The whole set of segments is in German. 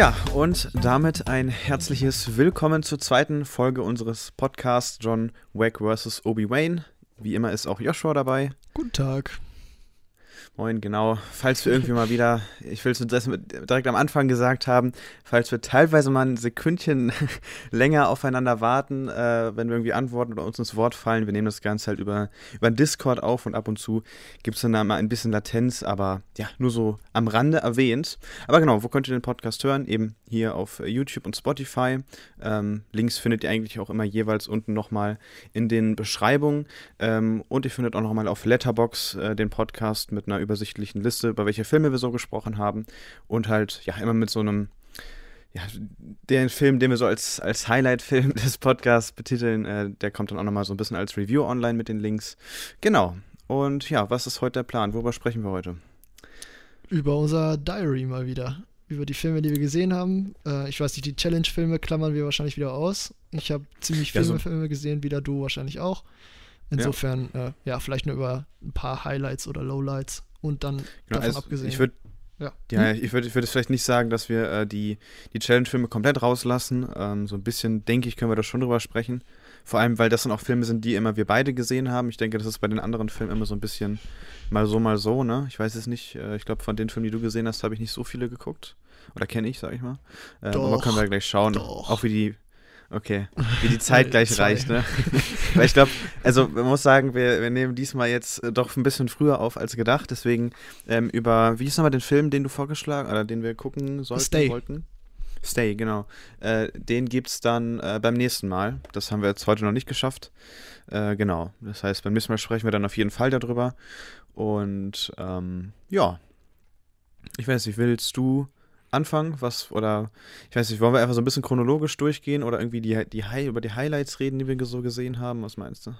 Ja, und damit ein herzliches Willkommen zur zweiten Folge unseres Podcasts John Wack vs. Obi-Wan. Wie immer ist auch Joshua dabei. Guten Tag. Moin, genau. Falls wir irgendwie mal wieder, ich will es direkt am Anfang gesagt haben, falls wir teilweise mal ein Sekündchen länger aufeinander warten, äh, wenn wir irgendwie antworten oder uns ins Wort fallen, wir nehmen das Ganze halt über, über Discord auf und ab und zu gibt es dann da mal ein bisschen Latenz, aber ja, nur so am Rande erwähnt. Aber genau, wo könnt ihr den Podcast hören? Eben hier auf YouTube und Spotify. Ähm, Links findet ihr eigentlich auch immer jeweils unten nochmal in den Beschreibungen. Ähm, und ihr findet auch nochmal auf Letterbox äh, den Podcast mit einer übersichtlichen Liste, über welche Filme wir so gesprochen haben und halt ja immer mit so einem ja, den Film, den wir so als, als Highlight-Film des Podcasts betiteln, äh, der kommt dann auch nochmal so ein bisschen als Review online mit den Links. Genau. Und ja, was ist heute der Plan? Worüber sprechen wir heute? Über unser Diary mal wieder. Über die Filme, die wir gesehen haben. Äh, ich weiß nicht, die Challenge-Filme klammern wir wahrscheinlich wieder aus. Ich habe ziemlich viele ja, so Filme gesehen, wieder du wahrscheinlich auch. Insofern, ja. Äh, ja, vielleicht nur über ein paar Highlights oder Lowlights und dann genau, davon also abgesehen. Ich würde ja. ja, ich würde würd vielleicht nicht sagen, dass wir äh, die, die Challenge-Filme komplett rauslassen. Ähm, so ein bisschen, denke ich, können wir da schon drüber sprechen. Vor allem, weil das dann auch Filme sind, die immer wir beide gesehen haben. Ich denke, das ist bei den anderen Filmen immer so ein bisschen mal so, mal so, ne? Ich weiß es nicht. Äh, ich glaube, von den Filmen, die du gesehen hast, habe ich nicht so viele geguckt. Oder kenne ich, sag ich mal. Ähm, doch, aber können wir gleich schauen. Doch. Auch wie die, Okay, wie die Zeit gleich reicht, ne? Weil ich glaube, also man muss sagen, wir, wir nehmen diesmal jetzt äh, doch ein bisschen früher auf als gedacht. Deswegen ähm, über, wie ist nochmal den Film, den du vorgeschlagen oder den wir gucken sollten, Stay. wollten? Stay, genau. Äh, den gibt es dann äh, beim nächsten Mal. Das haben wir jetzt heute noch nicht geschafft. Äh, genau. Das heißt, beim nächsten Mal sprechen wir dann auf jeden Fall darüber. Und ähm, ja. Ich weiß nicht, willst du anfangen? Was, oder ich weiß nicht, wollen wir einfach so ein bisschen chronologisch durchgehen oder irgendwie die, die High, über die Highlights reden, die wir so gesehen haben? Was meinst du?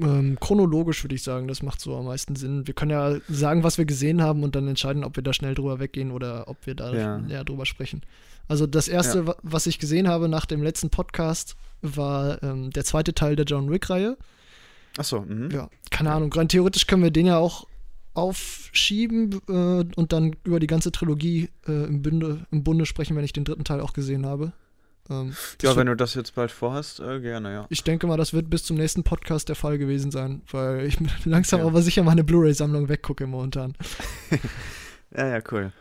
Ähm, chronologisch würde ich sagen, das macht so am meisten Sinn. Wir können ja sagen, was wir gesehen haben und dann entscheiden, ob wir da schnell drüber weggehen oder ob wir da ja. näher drüber sprechen. Also das erste, ja. was ich gesehen habe nach dem letzten Podcast, war ähm, der zweite Teil der John Wick-Reihe. Achso, mhm. Ja, keine Ahnung. Rein theoretisch können wir den ja auch aufschieben äh, und dann über die ganze Trilogie äh, im, Bunde, im Bunde sprechen, wenn ich den dritten Teil auch gesehen habe. Ähm, ja, wenn du das jetzt bald vorhast, äh, gerne, ja. Ich denke mal, das wird bis zum nächsten Podcast der Fall gewesen sein, weil ich langsam ja. aber sicher meine Blu-ray-Sammlung weggucke momentan. ja, ja, cool.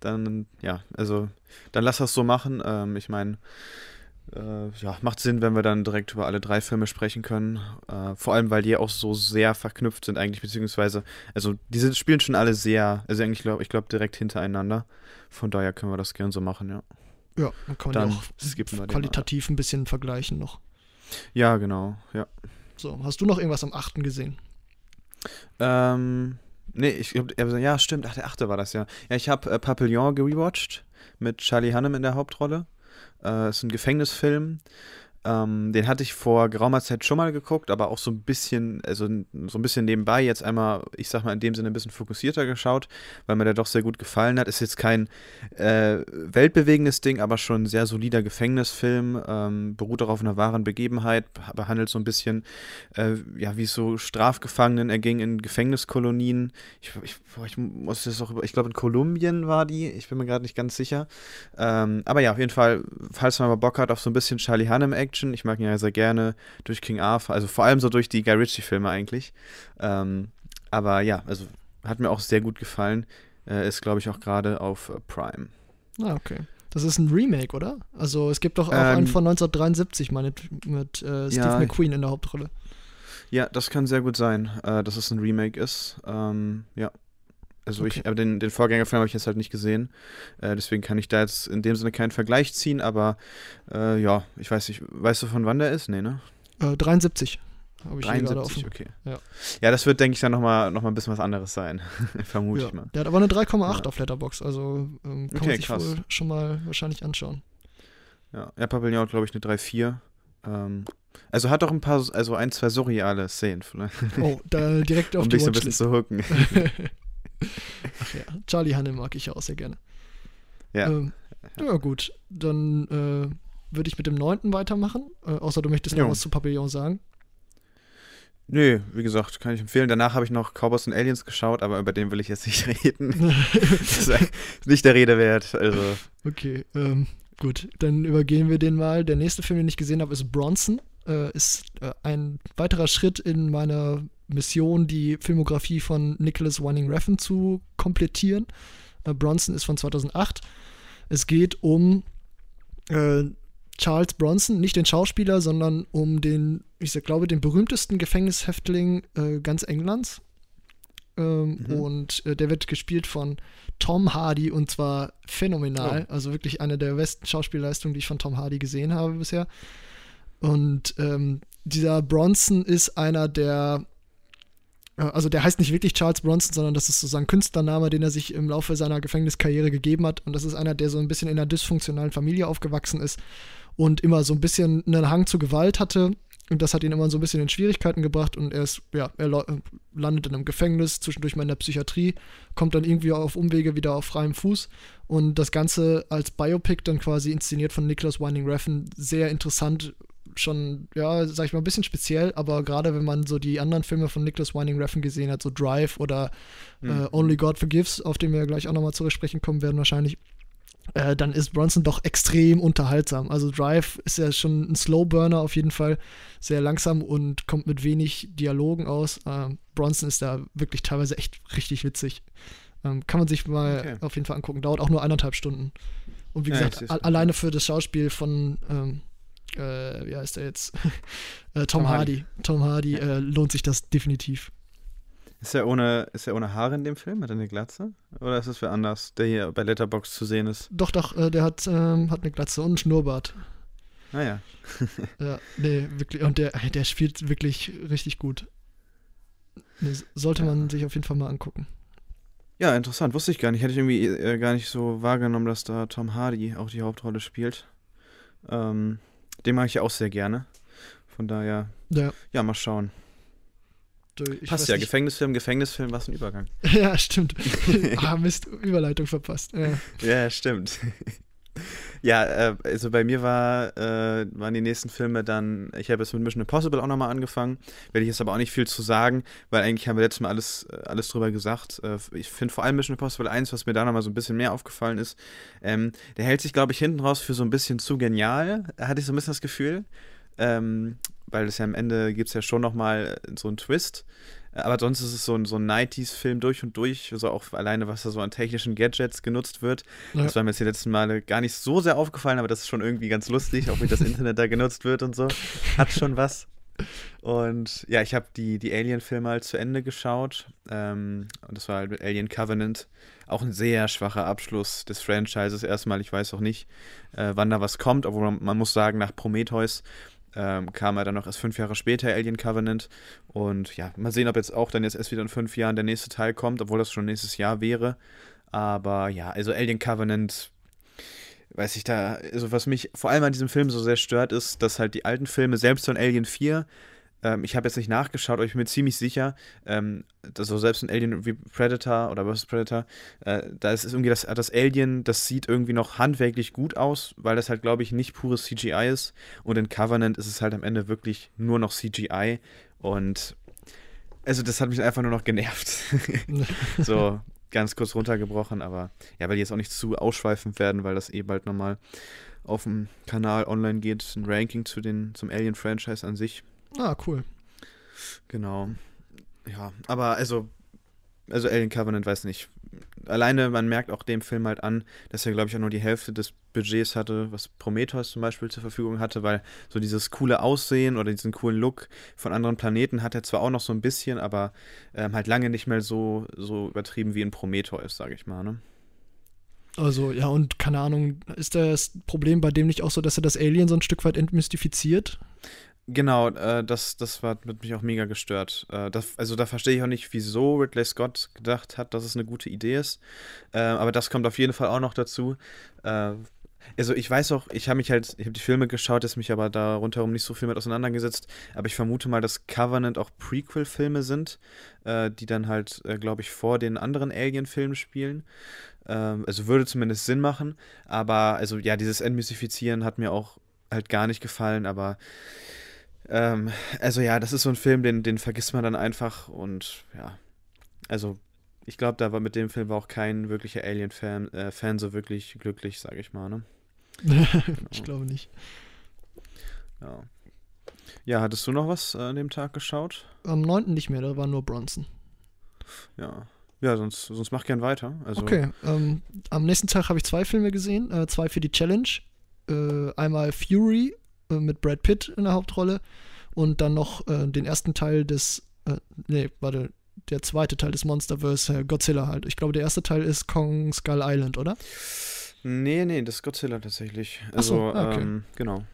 Dann, ja, also, dann lass das so machen. Ähm, ich meine, äh, ja, macht Sinn, wenn wir dann direkt über alle drei Filme sprechen können. Äh, vor allem, weil die auch so sehr verknüpft sind eigentlich, beziehungsweise, also die sind, spielen schon alle sehr, also eigentlich glaube ich glaube direkt hintereinander. Von daher können wir das gern so machen, ja. Ja, dann kann man dann auch qualitativ ein bisschen vergleichen noch. Ja, genau, ja. So, hast du noch irgendwas am 8. gesehen? Ähm, nee, ich glaube, ja, stimmt, ach, der 8. war das ja. Ja, ich habe äh, Papillon gerewatcht mit Charlie Hannem in der Hauptrolle. Äh, ist ein Gefängnisfilm. Ähm, den hatte ich vor geraumer Zeit schon mal geguckt, aber auch so ein bisschen, also so ein bisschen nebenbei, jetzt einmal, ich sag mal in dem Sinne ein bisschen fokussierter geschaut, weil mir der doch sehr gut gefallen hat. Ist jetzt kein äh, weltbewegendes Ding, aber schon ein sehr solider Gefängnisfilm, ähm, beruht auch auf einer wahren Begebenheit, behandelt so ein bisschen, äh, ja, wie es so Strafgefangenen erging in Gefängniskolonien. Ich, ich, boah, ich muss das auch, ich glaube in Kolumbien war die, ich bin mir gerade nicht ganz sicher. Ähm, aber ja, auf jeden Fall, falls man mal Bock hat auf so ein bisschen Charlie Hannem Action. Ich mag ihn ja sehr gerne durch King Arthur, also vor allem so durch die Guy Ritchie-Filme eigentlich. Ähm, aber ja, also hat mir auch sehr gut gefallen. Äh, ist, glaube ich, auch gerade auf Prime. Ah, okay. Das ist ein Remake, oder? Also es gibt doch auch ähm, einen von 1973 mal mit, mit äh, Steve ja, McQueen in der Hauptrolle. Ja, das kann sehr gut sein, äh, dass es ein Remake ist. Ähm, ja, also okay. ich, aber den, den Vorgängerfilm habe ich jetzt halt nicht gesehen. Äh, deswegen kann ich da jetzt in dem Sinne keinen Vergleich ziehen, aber äh, ja, ich weiß nicht, weißt du von wann der ist? Nee, ne? Äh, 73. Habe ich 73, okay. Ja. ja, das wird, denke ich, dann nochmal noch mal ein bisschen was anderes sein. Vermute ja. ich mal. Der hat aber eine 3,8 ja. auf Letterbox, also ähm, kann okay, man sich krass. wohl schon mal wahrscheinlich anschauen. Ja, ja Pavillon hat, glaube ich, eine 3,4. Ähm, also hat auch ein paar, also ein, zwei surreale Szenen. Oh, da direkt auf um die dich so ein bisschen zu hooken. Ach ja, Charlie Hanne mag ich ja auch sehr gerne. Ja. Ähm, ja, gut. Dann äh, würde ich mit dem neunten weitermachen. Äh, außer du möchtest noch was zu Papillon sagen. Nö, wie gesagt, kann ich empfehlen. Danach habe ich noch Cowboys und Aliens geschaut, aber über den will ich jetzt nicht reden. das ist nicht der Rede wert. Also. Okay, ähm, gut. Dann übergehen wir den mal. Der nächste Film, den ich gesehen habe, ist Bronson. Äh, ist äh, ein weiterer Schritt in meiner Mission, die Filmografie von Nicholas Winding Refn zu komplettieren. Äh, Bronson ist von 2008. Es geht um äh, Charles Bronson, nicht den Schauspieler, sondern um den, ich glaube, den berühmtesten Gefängnishäftling äh, ganz Englands. Ähm, mhm. Und äh, der wird gespielt von Tom Hardy und zwar phänomenal. Oh. Also wirklich eine der besten Schauspielleistungen, die ich von Tom Hardy gesehen habe bisher. Und ähm, dieser Bronson ist einer der äh, also der heißt nicht wirklich Charles Bronson, sondern das ist so sein Künstlername, den er sich im Laufe seiner Gefängniskarriere gegeben hat. Und das ist einer, der so ein bisschen in einer dysfunktionalen Familie aufgewachsen ist und immer so ein bisschen einen Hang zu Gewalt hatte. Und das hat ihn immer so ein bisschen in Schwierigkeiten gebracht und er ist, ja, er landet in einem Gefängnis, zwischendurch mal in der Psychiatrie, kommt dann irgendwie auf Umwege wieder auf freiem Fuß und das Ganze als Biopic dann quasi inszeniert von Nicholas Winding Refn, sehr interessant, schon, ja, sag ich mal, ein bisschen speziell, aber gerade wenn man so die anderen Filme von Nicholas Winding Refn gesehen hat, so Drive oder mhm. äh, Only God Forgives, auf den wir gleich auch nochmal zu sprechen kommen werden wahrscheinlich, äh, dann ist Bronson doch extrem unterhaltsam. Also Drive ist ja schon ein Slowburner auf jeden Fall, sehr langsam und kommt mit wenig Dialogen aus. Äh, Bronson ist da wirklich teilweise echt richtig witzig. Ähm, kann man sich mal okay. auf jeden Fall angucken. Dauert auch nur eineinhalb Stunden. Und wie ja, gesagt, alleine für das Schauspiel von ähm, äh, wie heißt er jetzt? äh, Tom, Tom, Hardy. Hardy. Tom Hardy äh, lohnt sich das definitiv. Ist er ohne, ist er ohne Haare in dem Film? Hat er eine Glatze? Oder ist es für anders, der hier bei Letterbox zu sehen ist? Doch, doch, äh, der hat, ähm, hat eine Glatze und einen Schnurrbart. Naja. Ah, ja, nee, wirklich. Und der, der spielt wirklich richtig gut. Nee, sollte ja. man sich auf jeden Fall mal angucken. Ja, interessant. Wusste ich gar nicht. Hätte ich irgendwie äh, gar nicht so wahrgenommen, dass da Tom Hardy auch die Hauptrolle spielt. Ähm, den mag ich ja auch sehr gerne. Von daher, ja, ja mal schauen. Ich Passt ja, nicht. Gefängnisfilm, Gefängnisfilm, was ein Übergang. Ja, stimmt. ah, Mist, Überleitung verpasst. Ja, ja stimmt. Ja, äh, also bei mir war, äh, waren die nächsten Filme dann, ich habe jetzt mit Mission Impossible auch nochmal angefangen, werde ich jetzt aber auch nicht viel zu sagen, weil eigentlich haben wir letztes Mal alles, äh, alles drüber gesagt. Äh, ich finde vor allem Mission Impossible 1, was mir da nochmal so ein bisschen mehr aufgefallen ist, ähm, der hält sich, glaube ich, hinten raus für so ein bisschen zu genial, hatte ich so ein bisschen das Gefühl. Ähm, weil es ja am Ende gibt es ja schon nochmal so einen Twist. Aber sonst ist es so ein, so ein 90s-Film durch und durch, so auch alleine, was da so an technischen Gadgets genutzt wird. Ja. Das war mir jetzt die letzten Male gar nicht so sehr aufgefallen, aber das ist schon irgendwie ganz lustig, auch wie das Internet da genutzt wird und so. Hat schon was. Und ja, ich habe die, die Alien-Filme halt zu Ende geschaut. Ähm, und das war halt mit Alien Covenant. Auch ein sehr schwacher Abschluss des Franchises erstmal. Ich weiß auch nicht, äh, wann da was kommt, obwohl man, man muss sagen, nach Prometheus ähm, kam er dann noch erst fünf Jahre später, Alien Covenant. Und ja, mal sehen, ob jetzt auch dann jetzt erst wieder in fünf Jahren der nächste Teil kommt, obwohl das schon nächstes Jahr wäre. Aber ja, also Alien Covenant, weiß ich da, also was mich vor allem an diesem Film so sehr stört, ist, dass halt die alten Filme, selbst von Alien 4, ähm, ich habe jetzt nicht nachgeschaut, aber ich bin mir ziemlich sicher, ähm, dass so selbst ein Alien wie Predator oder vs. Predator, äh, da ist irgendwie das, das Alien, das sieht irgendwie noch handwerklich gut aus, weil das halt, glaube ich, nicht pures CGI ist. Und in Covenant ist es halt am Ende wirklich nur noch CGI. Und also das hat mich einfach nur noch genervt. so ganz kurz runtergebrochen, aber ja, weil die jetzt auch nicht zu ausschweifend werden, weil das eh bald nochmal auf dem Kanal online geht, ein Ranking zu den, zum Alien-Franchise an sich. Ah, cool. Genau. Ja, aber also, also Alien Covenant weiß nicht. Alleine, man merkt auch dem Film halt an, dass er, glaube ich, auch nur die Hälfte des Budgets hatte, was Prometheus zum Beispiel zur Verfügung hatte, weil so dieses coole Aussehen oder diesen coolen Look von anderen Planeten hat er zwar auch noch so ein bisschen, aber ähm, halt lange nicht mehr so, so übertrieben wie in Prometheus, sage ich mal, ne? Also, ja, und keine Ahnung, ist das Problem bei dem nicht auch so, dass er das Alien so ein Stück weit entmystifiziert? Genau, äh, das, das war, hat mich auch mega gestört. Äh, das, also da verstehe ich auch nicht, wieso Ridley Scott gedacht hat, dass es eine gute Idee ist. Äh, aber das kommt auf jeden Fall auch noch dazu. Äh, also ich weiß auch, ich habe mich halt, ich habe die Filme geschaut, ist mich aber da rundherum nicht so viel mit auseinandergesetzt. Aber ich vermute mal, dass Covenant auch Prequel-Filme sind, äh, die dann halt, äh, glaube ich, vor den anderen Alien-Filmen spielen. Ähm, also würde zumindest Sinn machen. Aber also ja, dieses Entmystifizieren hat mir auch halt gar nicht gefallen. Aber ähm, also ja, das ist so ein Film, den, den vergisst man dann einfach und ja, also ich glaube, da war mit dem Film war auch kein wirklicher Alien-Fan äh, Fan so wirklich glücklich, sage ich mal, ne? ich glaube nicht. Ja. Ja, hattest du noch was äh, an dem Tag geschaut? Am 9. nicht mehr, da war nur Bronson. Ja. Ja, sonst, sonst mach gern weiter. Also okay, ähm, am nächsten Tag habe ich zwei Filme gesehen, äh, zwei für die Challenge. Äh, einmal Fury mit Brad Pitt in der Hauptrolle und dann noch äh, den ersten Teil des, äh, nee, warte, der zweite Teil des Monsterverse, Godzilla halt. Ich glaube, der erste Teil ist Kong Skull Island, oder? Nee, nee, das ist Godzilla tatsächlich. Also, so, ah, okay. ähm, genau.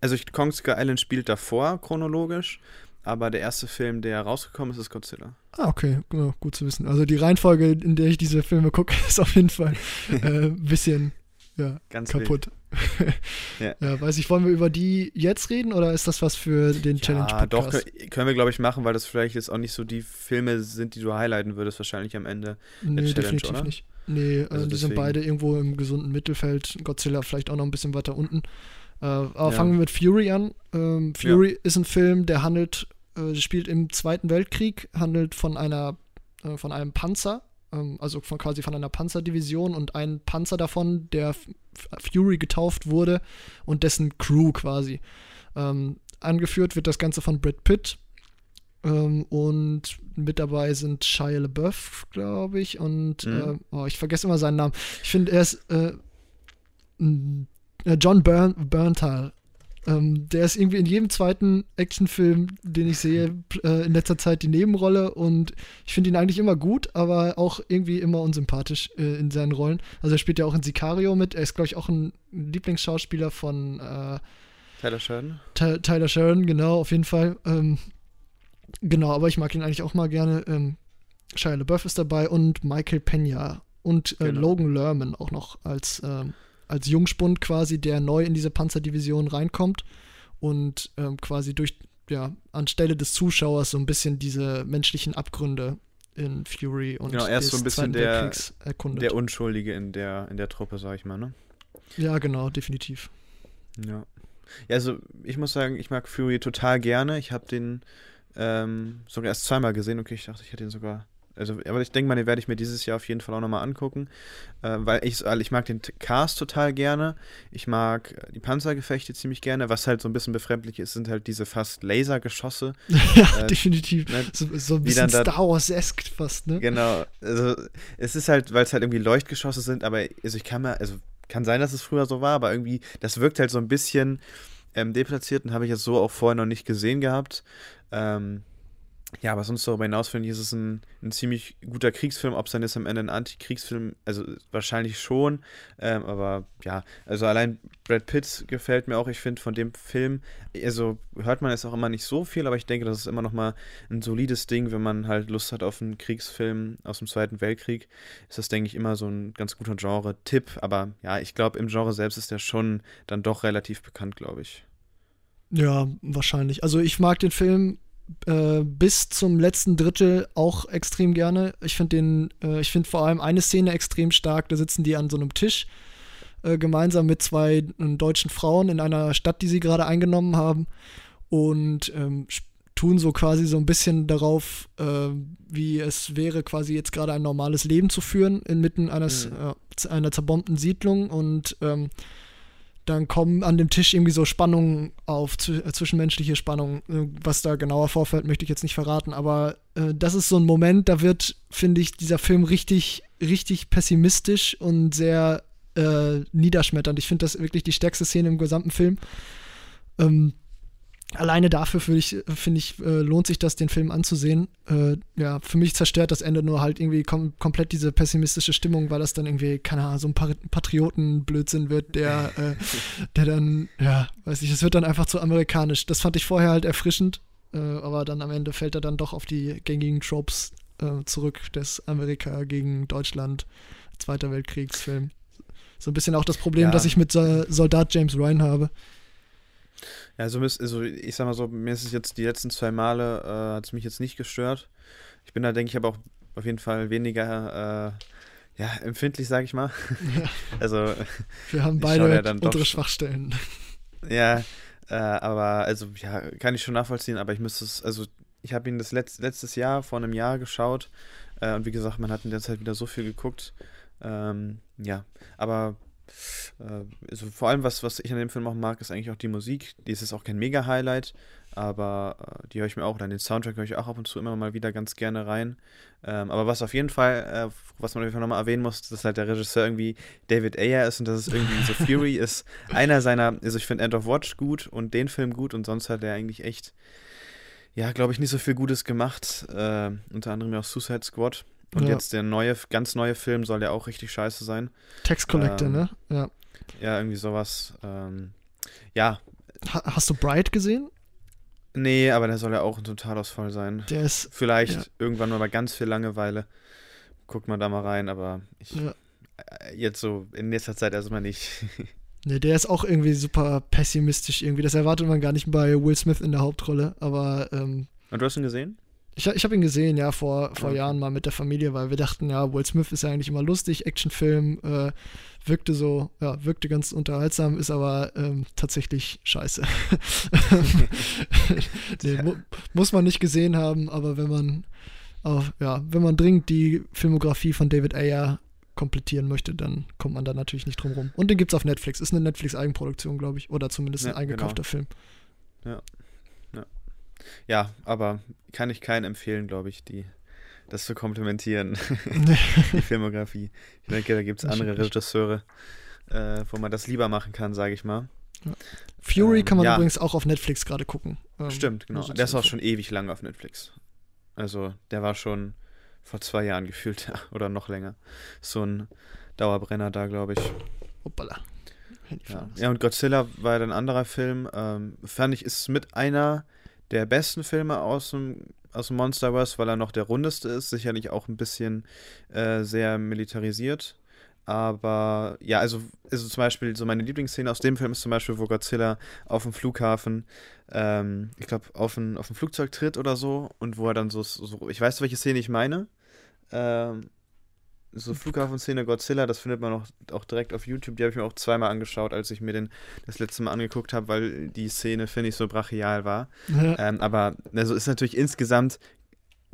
Also ich, Kong Skull Island spielt davor chronologisch, aber der erste Film, der rausgekommen ist, ist Godzilla. Ah, okay, genau, gut zu wissen. Also die Reihenfolge, in der ich diese Filme gucke, ist auf jeden Fall ein äh, bisschen ja, Ganz kaputt. ja. ja. weiß ich, wollen wir über die jetzt reden oder ist das was für den ja, Challenge-Podcast? doch, können wir, glaube ich, machen, weil das vielleicht jetzt auch nicht so die Filme sind, die du highlighten würdest, wahrscheinlich am Ende nee, der Challenge, definitiv oder? nicht. Nee, äh, also die deswegen. sind beide irgendwo im gesunden Mittelfeld. Godzilla vielleicht auch noch ein bisschen weiter unten. Äh, aber ja. fangen wir mit Fury an. Ähm, Fury ist ein Film, der handelt, äh, spielt im Zweiten Weltkrieg, handelt von einer, äh, von einem Panzer, also von, quasi von einer Panzerdivision und ein Panzer davon, der Fury getauft wurde und dessen Crew quasi. Ähm, angeführt wird das Ganze von Brad Pitt. Ähm, und mit dabei sind Shia LaBeouf, glaube ich, und mhm. äh, oh, ich vergesse immer seinen Namen. Ich finde, er ist äh, äh John Bern Berntal ähm, der ist irgendwie in jedem zweiten Actionfilm, den ich sehe, äh, in letzter Zeit die Nebenrolle und ich finde ihn eigentlich immer gut, aber auch irgendwie immer unsympathisch äh, in seinen Rollen. Also er spielt ja auch in Sicario mit. Er ist, glaube ich, auch ein Lieblingsschauspieler von äh, Tyler Sheridan. Ty Tyler Sheridan, genau, auf jeden Fall. Ähm, genau, aber ich mag ihn eigentlich auch mal gerne. Ähm, Shia LaBeouf ist dabei und Michael Pena und äh, genau. Logan Lerman auch noch als ähm, als Jungspund quasi, der neu in diese Panzerdivision reinkommt und ähm, quasi durch, ja, anstelle des Zuschauers so ein bisschen diese menschlichen Abgründe in Fury und genau, er ist so ein bisschen der, der Unschuldige in der, in der Truppe, sag ich mal, ne? Ja, genau, definitiv. Ja. Ja, also ich muss sagen, ich mag Fury total gerne. Ich habe den ähm, sogar erst zweimal gesehen. Okay, ich dachte, ich hätte ihn sogar also, aber ich denke mal, den werde ich mir dieses Jahr auf jeden Fall auch nochmal angucken, äh, weil ich, also ich mag den Cast total gerne. Ich mag äh, die Panzergefechte ziemlich gerne. Was halt so ein bisschen befremdlich ist, sind halt diese fast Lasergeschosse. ja, äh, definitiv. Ne, so, so, ein bisschen Star Wars-esque fast, ne? Genau. Also, es ist halt, weil es halt irgendwie Leuchtgeschosse sind, aber also ich kann mir, also kann sein, dass es früher so war, aber irgendwie, das wirkt halt so ein bisschen ähm, deplatziert und habe ich jetzt so auch vorher noch nicht gesehen gehabt. Ähm, ja, aber sonst darüber hinaus finde ich, ist es ein, ein ziemlich guter Kriegsfilm. Ob es dann jetzt am Ende ein Antikriegsfilm, also wahrscheinlich schon. Ähm, aber ja, also allein Brad Pitt gefällt mir auch. Ich finde von dem Film, also hört man jetzt auch immer nicht so viel, aber ich denke, das ist immer noch mal ein solides Ding, wenn man halt Lust hat auf einen Kriegsfilm aus dem Zweiten Weltkrieg. Ist das, denke ich, immer so ein ganz guter Genre-Tipp. Aber ja, ich glaube, im Genre selbst ist der schon dann doch relativ bekannt, glaube ich. Ja, wahrscheinlich. Also ich mag den Film äh, bis zum letzten Drittel auch extrem gerne. Ich finde den, äh, ich finde vor allem eine Szene extrem stark. Da sitzen die an so einem Tisch äh, gemeinsam mit zwei äh, deutschen Frauen in einer Stadt, die sie gerade eingenommen haben und ähm, tun so quasi so ein bisschen darauf, äh, wie es wäre, quasi jetzt gerade ein normales Leben zu führen inmitten eines mhm. Einer zerbombten Siedlung und ähm, dann kommen an dem Tisch irgendwie so Spannungen auf, äh, zwischenmenschliche Spannungen. Äh, was da genauer vorfällt, möchte ich jetzt nicht verraten, aber äh, das ist so ein Moment, da wird, finde ich, dieser Film richtig, richtig pessimistisch und sehr äh, niederschmetternd. Ich finde das wirklich die stärkste Szene im gesamten Film. Ähm, alleine dafür finde ich, find ich äh, lohnt sich das, den Film anzusehen. Äh, ja, für mich zerstört das Ende nur halt irgendwie kom komplett diese pessimistische Stimmung, weil das dann irgendwie, keine Ahnung, so ein Patriotenblödsinn wird, der, äh, der dann, ja, weiß ich, es wird dann einfach zu amerikanisch. Das fand ich vorher halt erfrischend, äh, aber dann am Ende fällt er dann doch auf die gängigen Tropes äh, zurück des Amerika gegen Deutschland, Zweiter Weltkriegsfilm. So ein bisschen auch das Problem, ja. das ich mit Soldat James Ryan habe. Ja, also, also ich sag mal so, mir ist es jetzt die letzten zwei Male, äh, hat es mich jetzt nicht gestört. Ich bin da, denke ich, aber auch auf jeden Fall weniger äh, ja, empfindlich, sage ich mal. Ja. also wir haben beide ja unsere Schwachstellen. Ja, äh, aber also ja, kann ich schon nachvollziehen, aber ich müsste es, also ich habe ihn das letzt, letztes Jahr, vor einem Jahr geschaut äh, und wie gesagt, man hat in der Zeit wieder so viel geguckt. Ähm, ja, aber also vor allem, was, was ich an dem Film auch mag, ist eigentlich auch die Musik. Die ist jetzt auch kein Mega-Highlight, aber äh, die höre ich mir auch, oder den Soundtrack höre ich auch ab und zu immer mal wieder ganz gerne rein. Ähm, aber was auf jeden Fall, äh, was man auf jeden Fall nochmal erwähnen muss, dass halt der Regisseur irgendwie David Ayer ist und dass es irgendwie so Fury ist. Einer seiner, also ich finde End of Watch gut und den Film gut und sonst hat er eigentlich echt, ja, glaube ich, nicht so viel Gutes gemacht. Äh, unter anderem auch Suicide Squad. Und ja. jetzt der neue, ganz neue Film soll ja auch richtig scheiße sein. Tax Collector, ähm, ne? Ja. Ja, irgendwie sowas. Ähm, ja. Ha hast du Bright gesehen? Nee, aber der soll ja auch ein Totalausfall sein. Der ist. Vielleicht ja. irgendwann mal bei ganz viel Langeweile. Guckt man da mal rein, aber ich. Ja. Äh, jetzt so in nächster Zeit erstmal nicht. Nee, der ist auch irgendwie super pessimistisch irgendwie. Das erwartet man gar nicht bei Will Smith in der Hauptrolle, aber. Ähm, Und du hast ihn gesehen? Ich, ich habe ihn gesehen, ja, vor, vor okay. Jahren mal mit der Familie, weil wir dachten, ja, Will Smith ist ja eigentlich immer lustig, Actionfilm, äh, wirkte so, ja, wirkte ganz unterhaltsam, ist aber ähm, tatsächlich scheiße. nee, mu muss man nicht gesehen haben, aber wenn man, auch, ja, wenn man dringend die Filmografie von David Ayer komplettieren möchte, dann kommt man da natürlich nicht drum rum. Und den gibt es auf Netflix. Ist eine Netflix-Eigenproduktion, glaube ich. Oder zumindest ein ja, eingekaufter genau. Film. Ja. Ja, aber kann ich keinen empfehlen, glaube ich, die das zu komplementieren, die Filmografie. Ich denke, da gibt es andere Regisseure, äh, wo man das lieber machen kann, sage ich mal. Ja. Fury ähm, kann man ja. übrigens auch auf Netflix gerade gucken. Ähm, Stimmt, genau. Der ist auch schon ewig lang auf Netflix. Also, der war schon vor zwei Jahren gefühlt, oder noch länger. So ein Dauerbrenner da, glaube ich. Hoppala. Ja. ja. und Godzilla war ja ein anderer Film. Ähm, fand ich, ist mit einer der besten Filme aus dem, aus dem Monsterverse, weil er noch der rundeste ist, sicherlich auch ein bisschen äh, sehr militarisiert. Aber ja, also, also zum Beispiel, so meine Lieblingsszene aus dem Film ist zum Beispiel, wo Godzilla auf dem Flughafen, ähm, ich glaube, auf ein, auf ein Flugzeug tritt oder so und wo er dann so, so ich weiß, welche Szene ich meine. Ähm, so Flughafenszene Godzilla, das findet man auch, auch direkt auf YouTube. Die habe ich mir auch zweimal angeschaut, als ich mir den das letzte Mal angeguckt habe, weil die Szene, finde ich, so brachial war. Ja. Ähm, aber also ist natürlich insgesamt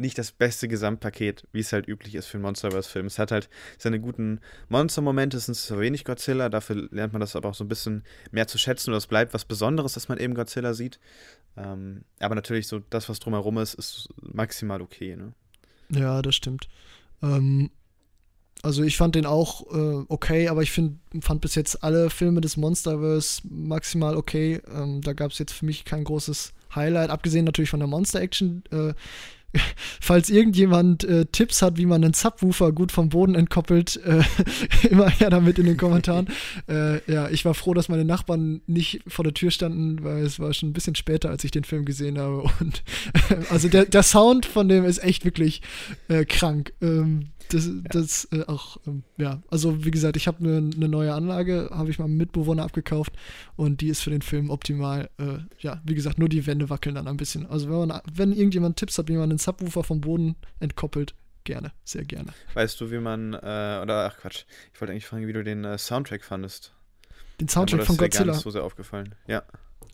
nicht das beste Gesamtpaket, wie es halt üblich ist für einen Monsterverse-Film. Es hat halt seine guten Monster-Momente, es sind zwar wenig Godzilla, dafür lernt man das aber auch so ein bisschen mehr zu schätzen oder es bleibt was Besonderes, dass man eben Godzilla sieht. Ähm, aber natürlich so das, was drumherum ist, ist maximal okay, ne? Ja, das stimmt. Ähm, also ich fand den auch äh, okay, aber ich find, fand bis jetzt alle Filme des Monsterverse maximal okay. Ähm, da gab es jetzt für mich kein großes Highlight, abgesehen natürlich von der Monster-Action. Äh, falls irgendjemand äh, Tipps hat, wie man einen Subwoofer gut vom Boden entkoppelt, äh, immer her damit in den Kommentaren. äh, ja, ich war froh, dass meine Nachbarn nicht vor der Tür standen, weil es war schon ein bisschen später, als ich den Film gesehen habe. Und also der, der Sound von dem ist echt wirklich äh, krank. Ähm, das, das äh, auch, ähm, ja, also wie gesagt, ich habe eine ne neue Anlage, habe ich meinem Mitbewohner abgekauft und die ist für den Film optimal. Äh, ja, wie gesagt, nur die Wände wackeln dann ein bisschen. Also wenn man, wenn irgendjemand Tipps hat, wie man einen Subwoofer vom Boden entkoppelt, gerne, sehr gerne. Weißt du, wie man, äh, oder ach Quatsch, ich wollte eigentlich fragen, wie du den äh, Soundtrack fandest. Den Soundtrack von Godzilla. Das ist so sehr aufgefallen, ja.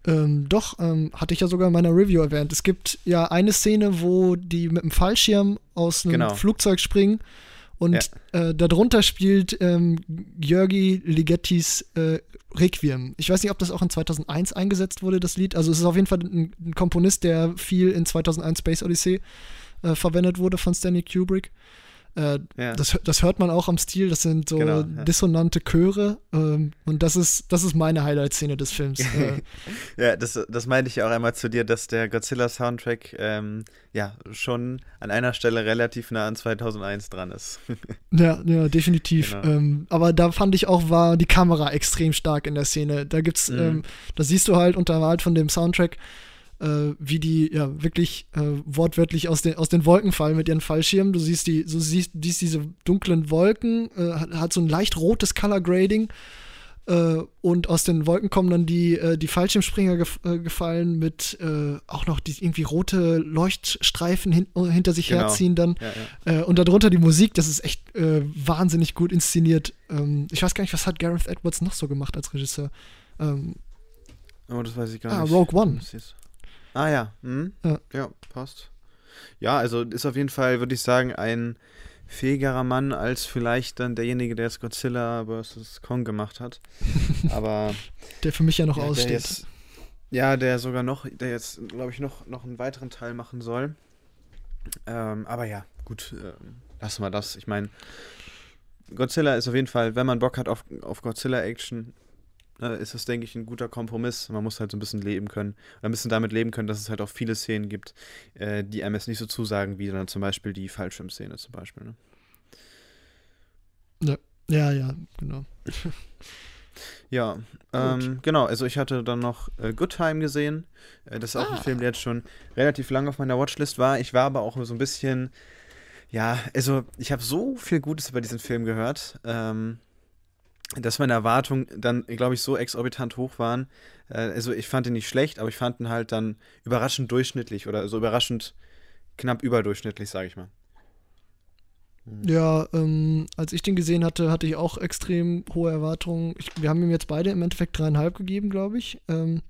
Ähm, doch, ähm, hatte ich ja sogar in meiner Review erwähnt. Es gibt ja eine Szene, wo die mit dem Fallschirm aus einem genau. Flugzeug springen und ja. äh, darunter spielt ähm, Jörgi Ligettis äh, Requiem. Ich weiß nicht, ob das auch in 2001 eingesetzt wurde, das Lied. Also es ist auf jeden Fall ein, ein Komponist, der viel in 2001 Space Odyssey äh, verwendet wurde von Stanley Kubrick. Äh, ja. das, das hört man auch am Stil, das sind so genau, ja. dissonante Chöre ähm, und das ist, das ist meine Highlight-Szene des Films. Äh. ja, das, das meinte ich auch einmal zu dir, dass der Godzilla-Soundtrack ähm, ja schon an einer Stelle relativ nah an 2001 dran ist. ja, ja, definitiv. Genau. Ähm, aber da fand ich auch, war die Kamera extrem stark in der Szene. Da gibt's, mhm. ähm, da siehst du halt unter halt von dem Soundtrack, äh, wie die ja wirklich äh, wortwörtlich aus den, aus den Wolken fallen mit ihren Fallschirmen. Du siehst die, so siehst, siehst diese dunklen Wolken, äh, hat, hat, so ein leicht rotes Color Grading. Äh, und aus den Wolken kommen dann die, äh, die Fallschirmspringer gef äh, gefallen mit auch noch die irgendwie rote Leuchtstreifen hin hinter sich genau. herziehen dann. Ja, ja. und darunter die Musik, das ist echt wahnsinnig gut inszeniert. Ähm, ich weiß gar nicht, was hat Gareth Edwards noch so gemacht als Regisseur. Ähm, oh, das weiß ich gar ah, nicht. Ah, Rogue One. Ah ja. Hm? ja. Ja, passt. Ja, also ist auf jeden Fall, würde ich sagen, ein fähigerer Mann als vielleicht dann derjenige, der es Godzilla vs. Kong gemacht hat. Aber. der für mich ja noch ja, aussteht. Jetzt, ja, der sogar noch, der jetzt, glaube ich, noch, noch einen weiteren Teil machen soll. Ähm, aber ja, gut, ähm, lassen wir das. Ich meine, Godzilla ist auf jeden Fall, wenn man Bock hat auf, auf Godzilla-Action, äh, ist das, denke ich, ein guter Kompromiss. Man muss halt so ein bisschen leben können. Oder ein bisschen damit leben können, dass es halt auch viele Szenen gibt, äh, die einem jetzt nicht so zusagen, wie dann zum Beispiel die Fallschirmszene zum Beispiel. Ne? Ja, ja, ja, genau. ja, ähm, genau. Also ich hatte dann noch äh, Good Time gesehen. Äh, das ist auch ah. ein Film, der jetzt schon relativ lange auf meiner Watchlist war. Ich war aber auch so ein bisschen, ja, also ich habe so viel Gutes über diesen Film gehört. Ähm, dass meine Erwartungen dann, glaube ich, so exorbitant hoch waren. Äh, also ich fand ihn nicht schlecht, aber ich fand ihn halt dann überraschend durchschnittlich oder so überraschend knapp überdurchschnittlich, sage ich mal. Hm. Ja, ähm, als ich den gesehen hatte, hatte ich auch extrem hohe Erwartungen. Ich, wir haben ihm jetzt beide im Endeffekt dreieinhalb gegeben, glaube ich. Ähm,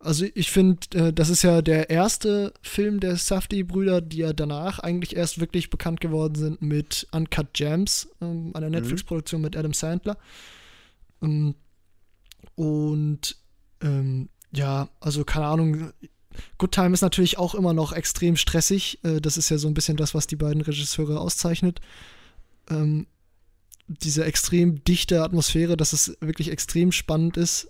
also ich finde, äh, das ist ja der erste Film der Safdie-Brüder, die ja danach eigentlich erst wirklich bekannt geworden sind mit Uncut Gems, ähm, einer mhm. Netflix-Produktion mit Adam Sandler. Ähm, und ähm, ja, also keine Ahnung, Good Time ist natürlich auch immer noch extrem stressig. Äh, das ist ja so ein bisschen das, was die beiden Regisseure auszeichnet. Ähm, diese extrem dichte Atmosphäre, dass es wirklich extrem spannend ist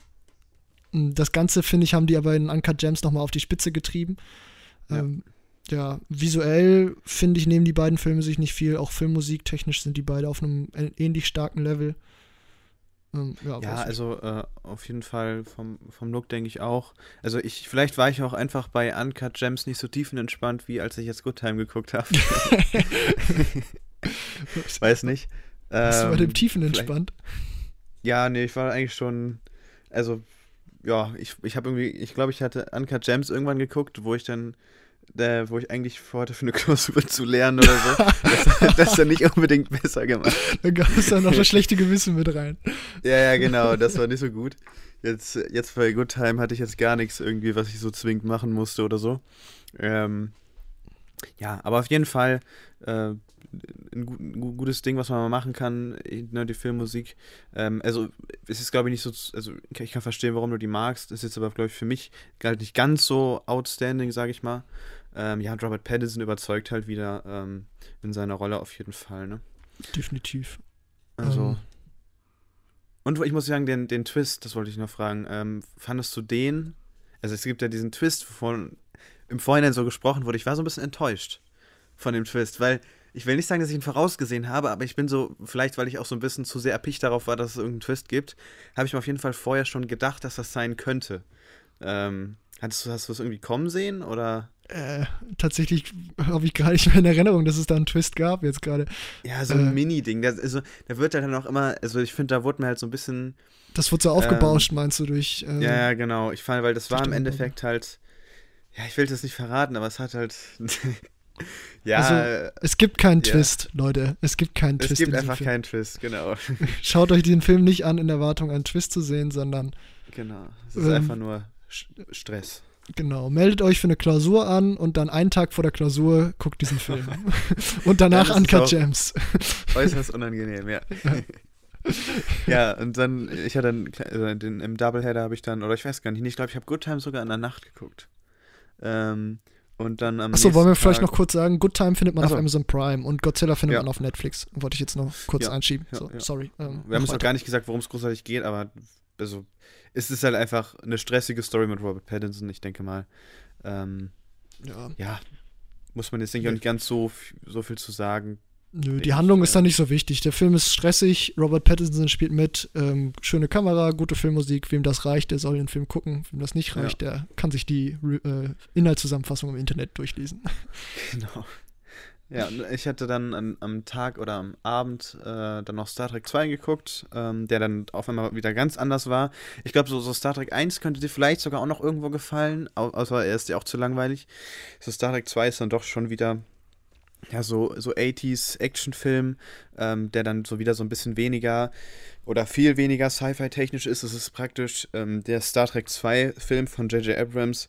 das Ganze, finde ich, haben die aber in Uncut Gems nochmal auf die Spitze getrieben. Ja, ähm, ja visuell, finde ich, nehmen die beiden Filme sich nicht viel. Auch Filmmusik technisch sind die beide auf einem ähnlich starken Level. Ähm, ja, ja also äh, auf jeden Fall vom, vom Look denke ich auch. Also ich, vielleicht war ich auch einfach bei Uncut Gems nicht so tiefenentspannt, wie als ich jetzt Good Time geguckt habe. Weiß nicht. Bist ähm, du bei dem ähm, tiefenentspannt? Ja, nee, ich war eigentlich schon, also ja, ich, ich habe irgendwie, ich glaube, ich hatte Uncut Gems irgendwann geguckt, wo ich dann, äh, wo ich eigentlich vorhatte, für eine Klausur zu lernen oder so. das, das ja nicht unbedingt besser gemacht. Da gab es dann noch das schlechte Gewissen mit rein. Ja, ja, genau, das war nicht so gut. Jetzt, jetzt bei Good Time hatte ich jetzt gar nichts irgendwie, was ich so zwingend machen musste oder so. Ähm, ja, aber auf jeden Fall äh, ein, gut, ein, gutes Ding, was man mal machen kann, ne, die Filmmusik. Ähm, also es ist, glaube ich, nicht so, also ich kann verstehen, warum du die magst. Ist jetzt aber, glaube ich, für mich halt nicht ganz so outstanding, sage ich mal. Ähm, ja, Robert Pattinson überzeugt halt wieder ähm, in seiner Rolle auf jeden Fall, ne? Definitiv. Also. Ähm. Und ich muss sagen, den, den Twist, das wollte ich noch fragen, ähm, fandest du den, also es gibt ja diesen Twist, wovon im Vorhinein so gesprochen wurde, ich war so ein bisschen enttäuscht von dem Twist, weil ich will nicht sagen, dass ich ihn vorausgesehen habe, aber ich bin so, vielleicht weil ich auch so ein bisschen zu sehr erpicht darauf war, dass es irgendeinen Twist gibt, habe ich mir auf jeden Fall vorher schon gedacht, dass das sein könnte. Ähm, hast, du, hast du das irgendwie kommen sehen oder? Äh, tatsächlich habe ich gar nicht mehr in Erinnerung, dass es da einen Twist gab jetzt gerade. Ja, so ein äh, Mini-Ding. Also, da wird dann auch immer, also ich finde, da wurde mir halt so ein bisschen. Das wurde so aufgebauscht, ähm, meinst du, durch. Äh, ja, ja, genau. Ich fand, weil das war im Endeffekt halt. Ja, ich will das nicht verraten, aber es hat halt. Ja. Also, es gibt keinen ja. Twist, Leute. Es gibt keinen Twist. Es gibt einfach keinen Twist, genau. Schaut euch diesen Film nicht an in der Erwartung, einen Twist zu sehen, sondern. Genau. Es ist ähm, einfach nur Stress. Genau. Meldet euch für eine Klausur an und dann einen Tag vor der Klausur guckt diesen Film. und danach Uncut Gems. Äußerst unangenehm, ja. ja, und dann, ich hatte dann, also den, im Doubleheader habe ich dann, oder ich weiß gar nicht, ich glaube, ich habe Good Time sogar in der Nacht geguckt. Ähm, Und dann am Achso, wollen wir nächsten vielleicht Tag- noch kurz sagen, Good Time findet man Ach so. auf Amazon Prime und Godzilla findet Ja. man auf Netflix. Wollte ich jetzt noch kurz Ja, einschieben. so, sorry. Ähm, Wir haben uns noch gar nicht gesagt, worum es großartig geht, aber also, es ist halt einfach eine stressige Story mit Robert Pattinson, ich denke mal. Ähm, Ja. muss man jetzt denke ich auch nicht ganz so, so viel zu sagen. Nö, die Handlung ist ja. da nicht so wichtig. Der Film ist stressig, Robert Pattinson spielt mit, ähm, schöne Kamera, gute Filmmusik. Wem das reicht, der soll den Film gucken. Wem das nicht Ja. reicht, der kann sich die äh, Inhaltszusammenfassung im Internet durchlesen. Genau. Ja, ich hatte dann an, am Tag oder am Abend äh, dann noch Star Trek 2 geguckt, ähm, der dann auf einmal wieder ganz anders war. Ich glaube, so, so Star Trek 1 könnte dir vielleicht sogar auch noch irgendwo gefallen, au außer er ist ja auch zu langweilig. So Star Trek 2 ist dann doch schon wieder ja, so, so 80s Actionfilm, ähm, der dann so wieder so ein bisschen weniger oder viel weniger Sci-Fi-technisch ist. Es ist praktisch ähm, der Star Trek 2 Film von J.J. Abrams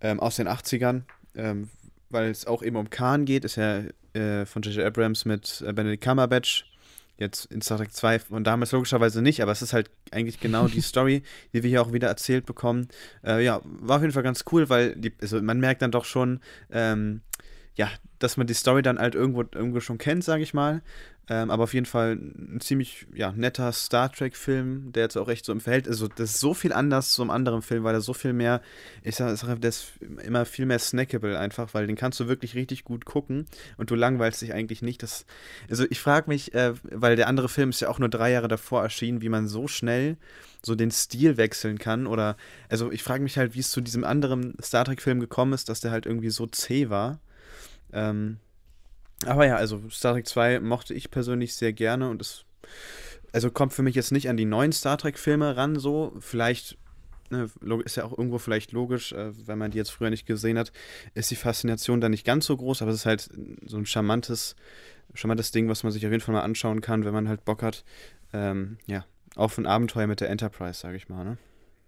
ähm, aus den 80ern, ähm, weil es auch eben um Khan geht, ist ja äh, von J.J. Abrams mit äh, Benedict Cumberbatch. Jetzt in Star Trek 2 von damals logischerweise nicht, aber es ist halt eigentlich genau die Story, die wir hier auch wieder erzählt bekommen. Äh, ja, war auf jeden Fall ganz cool, weil die, also man merkt dann doch schon, ähm, ja, dass man die Story dann halt irgendwo, irgendwo schon kennt, sage ich mal. Ähm, aber auf jeden Fall ein ziemlich ja, netter Star Trek-Film, der jetzt auch echt so im Verhältnis, also das ist so viel anders zum anderen Film, weil er so viel mehr, ich sag, sag der ist immer viel mehr snackable einfach, weil den kannst du wirklich richtig gut gucken und du langweilst dich eigentlich nicht. Das, also ich frage mich, äh, weil der andere Film ist ja auch nur drei Jahre davor erschienen, wie man so schnell so den Stil wechseln kann oder, also ich frage mich halt, wie es zu diesem anderen Star Trek-Film gekommen ist, dass der halt irgendwie so zäh war. Ähm, aber ja, also Star Trek 2 mochte ich persönlich sehr gerne und es also kommt für mich jetzt nicht an die neuen Star Trek-Filme ran, so. Vielleicht, ne, ist ja auch irgendwo vielleicht logisch, äh, wenn man die jetzt früher nicht gesehen hat, ist die Faszination da nicht ganz so groß, aber es ist halt so ein charmantes, charmantes Ding, was man sich auf jeden Fall mal anschauen kann, wenn man halt Bock hat. Ähm, ja, auf ein Abenteuer mit der Enterprise, sage ich mal, ne?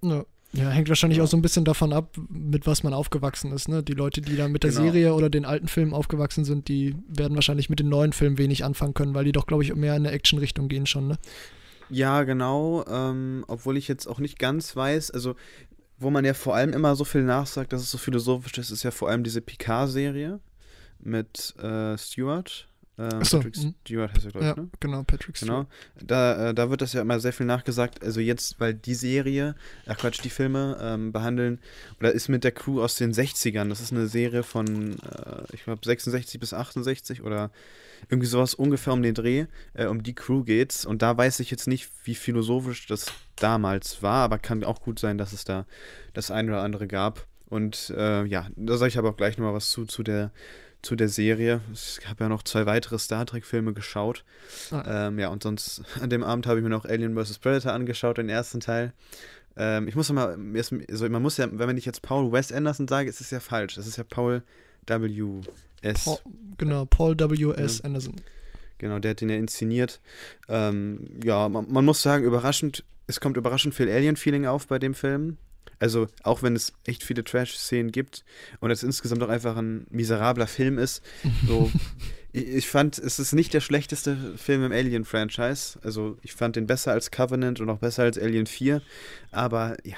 Ja. Ja, hängt wahrscheinlich Ja. auch so ein bisschen davon ab, mit was man aufgewachsen ist. Ne? Die Leute, die da mit der Genau. Serie oder den alten Filmen aufgewachsen sind, die werden wahrscheinlich mit den neuen Filmen wenig anfangen können, weil die doch, glaube ich, mehr in eine Action-Richtung gehen schon. Ne? Ja, genau. Ähm, obwohl ich jetzt auch nicht ganz weiß, also wo man ja vor allem immer so viel nachsagt, dass es so philosophisch ist, ist ja vor allem diese Picard-Serie mit äh, Stewart. Ähm, so, Patrick mhm. Stewart heißt er, glaube Ja, ich, ne? genau, Patrick Genau. Stewart. Da, äh, da wird das ja immer sehr viel nachgesagt. Also jetzt, weil die Serie, ach Quatsch, die Filme ähm, behandeln, oder ist mit der Crew aus den 60ern. Das ist eine Serie von, äh, ich glaube, 66 bis 68 oder irgendwie sowas ungefähr um den Dreh. Äh, um die Crew geht's. Und da weiß ich jetzt nicht, wie philosophisch das damals war, aber kann auch gut sein, dass es da das eine oder andere gab. Und äh, ja, da sage ich aber auch gleich nochmal was zu, zu der zu der Serie. Ich habe ja noch zwei weitere Star Trek-Filme geschaut. Ah. Ähm, ja, und sonst an dem Abend habe ich mir noch Alien vs. Predator angeschaut, den ersten Teil. Ähm, ich muss mal, also man muss ja, wenn ich jetzt Paul Wes Anderson sage, ist es ja falsch. Das ist ja Paul W. S. Paul, genau, Paul W.S. Ja. Anderson. Genau, der hat den ja inszeniert. Ähm, ja, man, man muss sagen, überraschend, es kommt überraschend viel Alien-Feeling auf bei dem Film. Also, auch wenn es echt viele Trash-Szenen gibt und es insgesamt auch einfach ein miserabler Film ist, so, ich, fand, es ist nicht der schlechteste Film im Alien-Franchise. Also, ich fand den besser als Covenant und auch besser als Alien 4. Aber ja,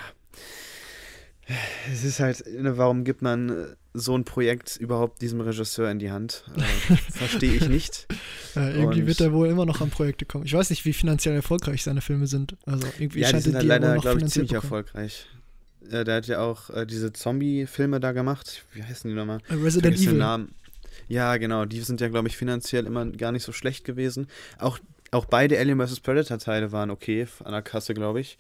es ist halt, ne, warum gibt man so ein Projekt überhaupt diesem Regisseur in die Hand? Äh, Verstehe ich nicht. Äh, irgendwie Und- wird er wohl immer noch an Projekte kommen. Ich weiß nicht, wie finanziell erfolgreich seine Filme sind. Also irgendwie ja, die sind er halt ja leider, glaube ich, ziemlich bekommen. erfolgreich. Äh, der hat ja auch äh, diese Zombie-Filme da gemacht. Wie heißen die nochmal? Resident den Evil. Namen. Ja, genau. Die sind ja, glaube ich, finanziell immer gar nicht so schlecht gewesen. Auch, auch beide Alien vs. Predator-Teile waren okay an der Kasse, glaube ich.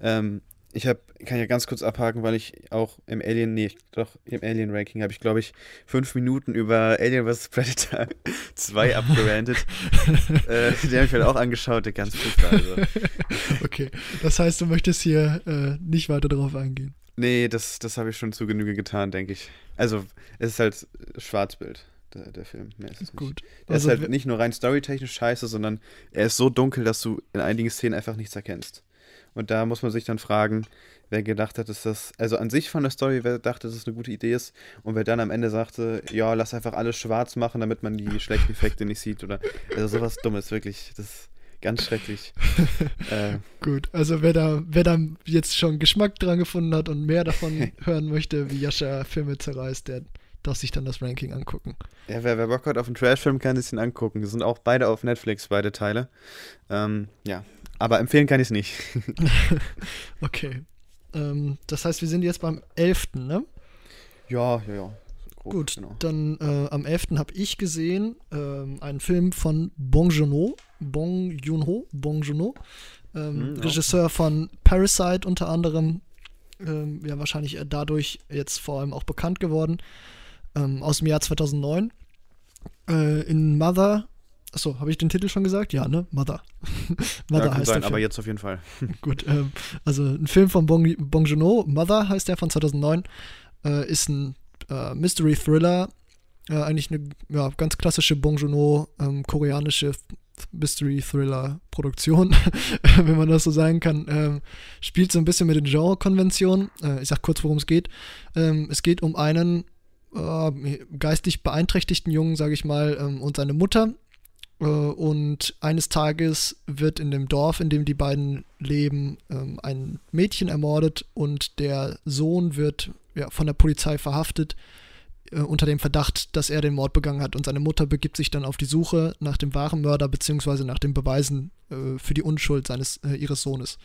Ähm, ich hab, kann ja ganz kurz abhaken, weil ich auch im Alien, nee, doch, im Alien-Ranking habe ich, glaube ich, fünf Minuten über Alien vs. Predator 2 abgerantet. äh, den habe ich mir auch angeschaut, der ganz furchtbar. Also. Okay, das heißt, du möchtest hier äh, nicht weiter drauf eingehen. Nee, das, das habe ich schon zu Genüge getan, denke ich. Also, es ist halt Schwarzbild, der, der Film. Mehr ist es nicht. Gut. Er Also, ist halt nicht nur rein storytechnisch scheiße, sondern er ist so dunkel, dass du in einigen Szenen einfach nichts erkennst. Und da muss man sich dann fragen, wer gedacht hat, dass das, also an sich von der Story, wer dachte, dass es eine gute Idee ist und wer dann am Ende sagte, ja, lass einfach alles schwarz machen, damit man die schlechten Effekte nicht sieht oder, also sowas Dummes, wirklich, das ist ganz schrecklich. äh, Gut, also wer da, wer da jetzt schon Geschmack dran gefunden hat und mehr davon hören möchte, wie Jascha Filme zerreißt, der darf sich dann das Ranking angucken. Ja, wer, wer Bock hat auf einen Trash-Film, kann sich den angucken. Die sind auch beide auf Netflix, beide Teile. Ähm, ja, aber empfehlen kann ich es nicht. okay. Ähm, das heißt, wir sind jetzt beim 11., ne? Ja, ja, ja. Grob, Gut, genau. dann äh, am 11. habe ich gesehen ähm, einen Film von Bong Joon-ho, Bong Joon-ho, Bong Joon-ho, ähm, mhm, Regisseur von Parasite unter anderem, ähm, ja wahrscheinlich dadurch jetzt vor allem auch bekannt geworden, ähm, aus dem Jahr 2009. Äh, in Mother, achso, habe ich den Titel schon gesagt? Ja, ne? Mother. Mother ja, heißt sein, aber jetzt auf jeden Fall. Gut, ähm, also ein Film von Bong, Bong Joon-ho, Mother heißt der von 2009, äh, ist ein äh, Mystery Thriller, äh, eigentlich eine ja, ganz klassische Bong Joon-ho ähm, koreanische Mystery Thriller Produktion, wenn man das so sagen kann, ähm, spielt so ein bisschen mit den Genre-Konventionen. Äh, ich sag kurz, worum es geht. Ähm, es geht um einen äh, geistig beeinträchtigten Jungen, sage ich mal, ähm, und seine Mutter. Äh, und eines Tages wird in dem Dorf, in dem die beiden leben, ähm, ein Mädchen ermordet und der Sohn wird ja, von der Polizei verhaftet äh, unter dem Verdacht, dass er den Mord begangen hat. Und seine Mutter begibt sich dann auf die Suche nach dem wahren Mörder beziehungsweise nach den Beweisen äh, für die Unschuld seines, ihres Sohnes.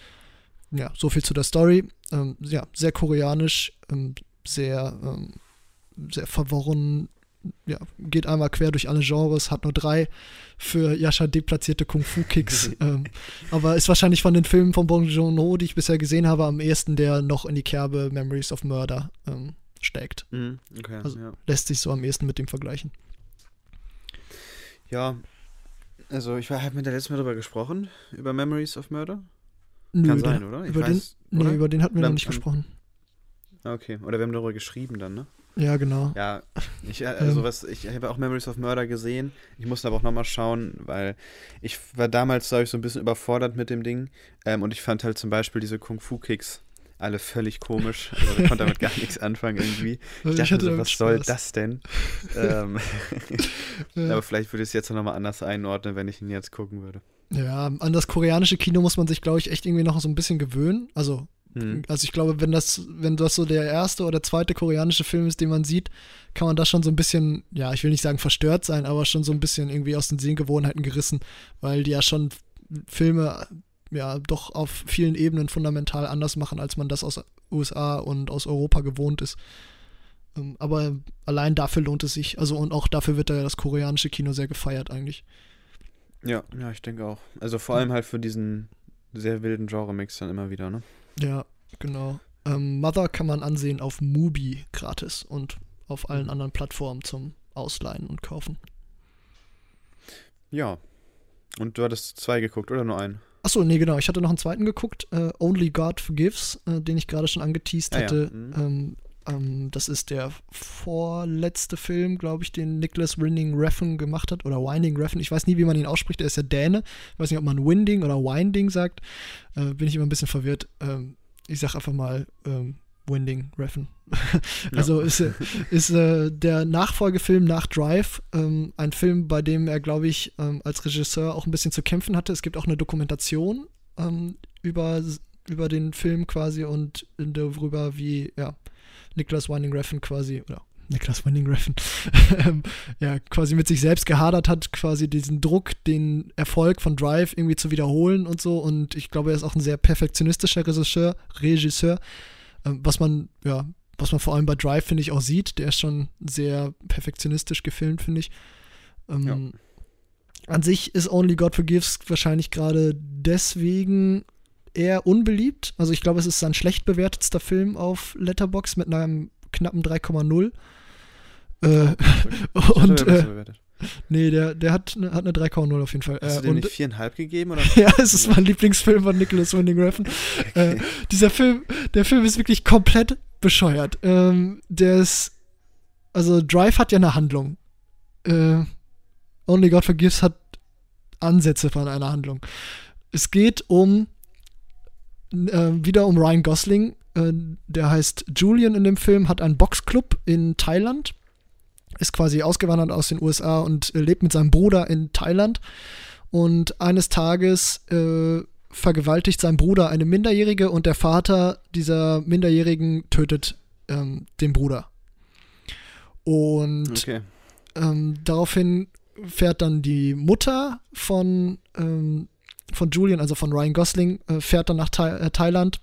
Ja, so viel zu der Story. Ähm, ja, sehr koreanisch, ähm, sehr, sehr verworren. Ja, geht einmal quer durch alle Genres, hat nur drei für Yasha deplatzierte Kung-Fu-Kicks. ähm, aber ist wahrscheinlich von den Filmen von Bong Joon-ho, die ich bisher gesehen habe, am ehesten der noch in die Kerbe Memories of Murder ähm, steckt. Mhm, okay, also ja. lässt sich so am ehesten mit dem vergleichen. Ja, also ich habe mit der letzten Mal darüber gesprochen, über Memories of Murder. Nö, Kann sein, oder? Ich über, weiß, den, oder? Nee, über den hatten wir noch nicht gesprochen. Okay, oder wir haben darüber geschrieben dann, ne? Ja, genau. Ja, ich, also ähm. was, ich habe auch Memories of Murder gesehen. Ich musste aber auch nochmal schauen, weil ich war damals, glaube ich, so ein bisschen überfordert mit dem Ding. Ähm, und ich fand halt zum Beispiel diese Kung-Fu-Kicks alle völlig komisch. Also ich konnte damit gar nichts anfangen irgendwie. Ich dachte ich so, was Spaß. soll das denn? ähm, ja. Aber vielleicht würde ich es jetzt nochmal anders einordnen, wenn ich ihn jetzt gucken würde. Ja, an das koreanische Kino muss man sich, glaube ich, echt irgendwie noch so ein bisschen gewöhnen. Also, hm. also ich glaube, wenn das, wenn das so der erste oder zweite koreanische Film ist, den man sieht, kann man da schon so ein bisschen, ja, ich will nicht sagen verstört sein, aber schon so ein bisschen irgendwie aus den Sehgewohnheiten gerissen, weil die ja schon Filme ja doch auf vielen Ebenen fundamental anders machen, als man das aus USA und aus Europa gewohnt ist. Ähm, aber allein dafür lohnt es sich. Also und auch dafür wird da ja das koreanische Kino sehr gefeiert eigentlich. Ja, ja, ich denke auch. Also vor allem halt für diesen sehr wilden Genre-Mix dann immer wieder, ne? Ja, genau. Ähm, Mother kann man ansehen auf Mubi gratis und auf allen mhm. anderen Plattformen zum Ausleihen und Kaufen. Ja. Und du hattest zwei geguckt oder nur einen? Achso, nee, genau. Ich hatte noch einen zweiten geguckt, äh, Only God Forgives, äh, den ich gerade schon angeteased ah, hatte. Ja. Mhm. Ähm, ähm, das ist der vorletzte Film, glaube ich, den Nicholas Winding Refn gemacht hat. Oder Winding Refn. Ich weiß nie, wie man ihn ausspricht. Der ist ja Däne. Ich weiß nicht, ob man Winding oder Winding sagt. Äh, bin ich immer ein bisschen verwirrt. Ähm, ich sag einfach mal ähm, Winding Refn. also ja. ist, ist äh, der Nachfolgefilm nach Drive ähm, ein Film, bei dem er, glaube ich, ähm, als Regisseur auch ein bisschen zu kämpfen hatte. Es gibt auch eine Dokumentation ähm, über, über den Film quasi und darüber, wie ja, Nicholas Winding Refn quasi, oder Niklas Winding Refn, ähm, ja, quasi mit sich selbst gehadert hat, quasi diesen Druck, den Erfolg von Drive irgendwie zu wiederholen und so. Und ich glaube, er ist auch ein sehr perfektionistischer Regisseur, Regisseur ähm, was man, ja, was man vor allem bei Drive, finde ich, auch sieht. Der ist schon sehr perfektionistisch gefilmt, finde ich. Ähm, ja. An sich ist Only God Forgives wahrscheinlich gerade deswegen eher unbeliebt. Also ich glaube, es ist sein schlecht bewertetster Film auf Letterbox mit einem knappen 3,0. Äh, und äh, Nee, der, der hat, eine, hat eine 3,0 auf jeden Fall. Hast äh, du dem nicht 4,5 gegeben? Oder? ja, es ist mein Lieblingsfilm von Nicholas Winding Refn. Okay. Äh, dieser Film, der Film ist wirklich komplett bescheuert. Ähm, der ist, also Drive hat ja eine Handlung. Äh, Only God Forgives hat Ansätze von einer Handlung. Es geht um, äh, wieder um Ryan Gosling. Äh, der heißt Julian in dem Film, hat einen Boxclub in Thailand ist quasi ausgewandert aus den USA und äh, lebt mit seinem Bruder in Thailand. Und eines Tages äh, vergewaltigt sein Bruder eine Minderjährige und der Vater dieser Minderjährigen tötet ähm, den Bruder. Und Okay. ähm, daraufhin fährt dann die Mutter von, ähm, von Julian, also von Ryan Gosling, äh, fährt dann nach Thai äh, Thailand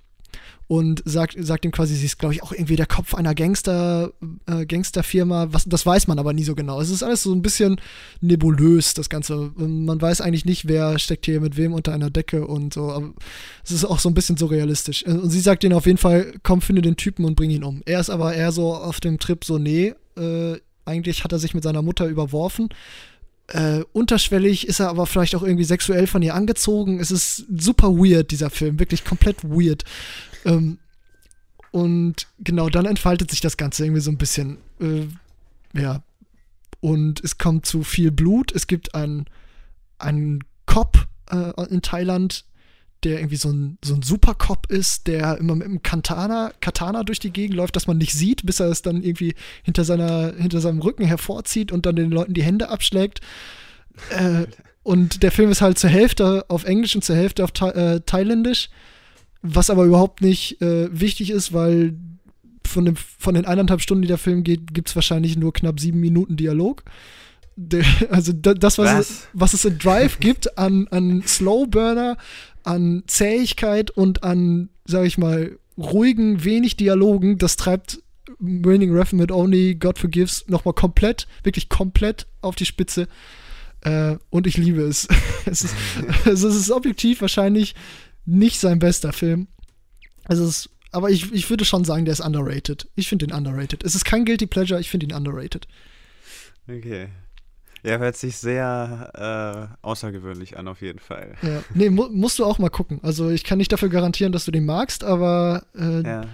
und sagt, sagt ihm quasi, sie ist, glaube ich, auch irgendwie der Kopf einer Gangster, äh, Gangsterfirma. Was, das weiß man aber nie so genau. Es ist alles so ein bisschen nebulös, das Ganze. Man weiß eigentlich nicht, wer steckt hier mit wem unter einer Decke und so. Aber es ist auch so ein bisschen surrealistisch. Und sie sagt ihnen auf jeden Fall, komm, finde den Typen und bring ihn um. Er ist aber eher so auf dem Trip so, nee, äh, eigentlich hat er sich mit seiner Mutter überworfen. Äh, unterschwellig ist er aber vielleicht auch irgendwie sexuell von ihr angezogen. Es ist super weird, dieser Film. Wirklich komplett weird. Ähm, und genau, dann entfaltet sich das Ganze irgendwie so ein bisschen. Äh, ja. Und es kommt zu viel Blut. Es gibt einen, einen Cop äh, in Thailand, der irgendwie so ein, so ein Supercop ist, der immer mit einem Katana, Katana durch die Gegend läuft, dass man nicht sieht, bis er es dann irgendwie hinter, seiner, hinter seinem Rücken hervorzieht und dann den Leuten die Hände abschlägt. Äh, und der Film ist halt zur Hälfte auf Englisch und zur Hälfte auf Tha äh, Thailändisch, was aber überhaupt nicht äh, wichtig ist, weil von, dem, von den eineinhalb Stunden, die der Film geht, gibt es wahrscheinlich nur knapp sieben Minuten Dialog. Der, also das, was, Was? Es, was es in Drive gibt an, an Slowburner, an Zähigkeit und an, sag ich mal, ruhigen, wenig Dialogen, das treibt Raining Reffen mit Only God Forgives nochmal komplett, wirklich komplett auf die Spitze. Äh, und ich liebe es. es, ist, also es ist objektiv wahrscheinlich nicht sein bester Film. Es ist, aber ich, ich würde schon sagen, der ist underrated. Ich finde ihn underrated. Es ist kein Guilty Pleasure, ich finde ihn underrated. Okay. Ja, hört sich sehr äh, außergewöhnlich an, auf jeden Fall. Ja. Nee, mu musst du auch mal gucken. Also ich kann nicht dafür garantieren, dass du den magst, aber äh, Ja.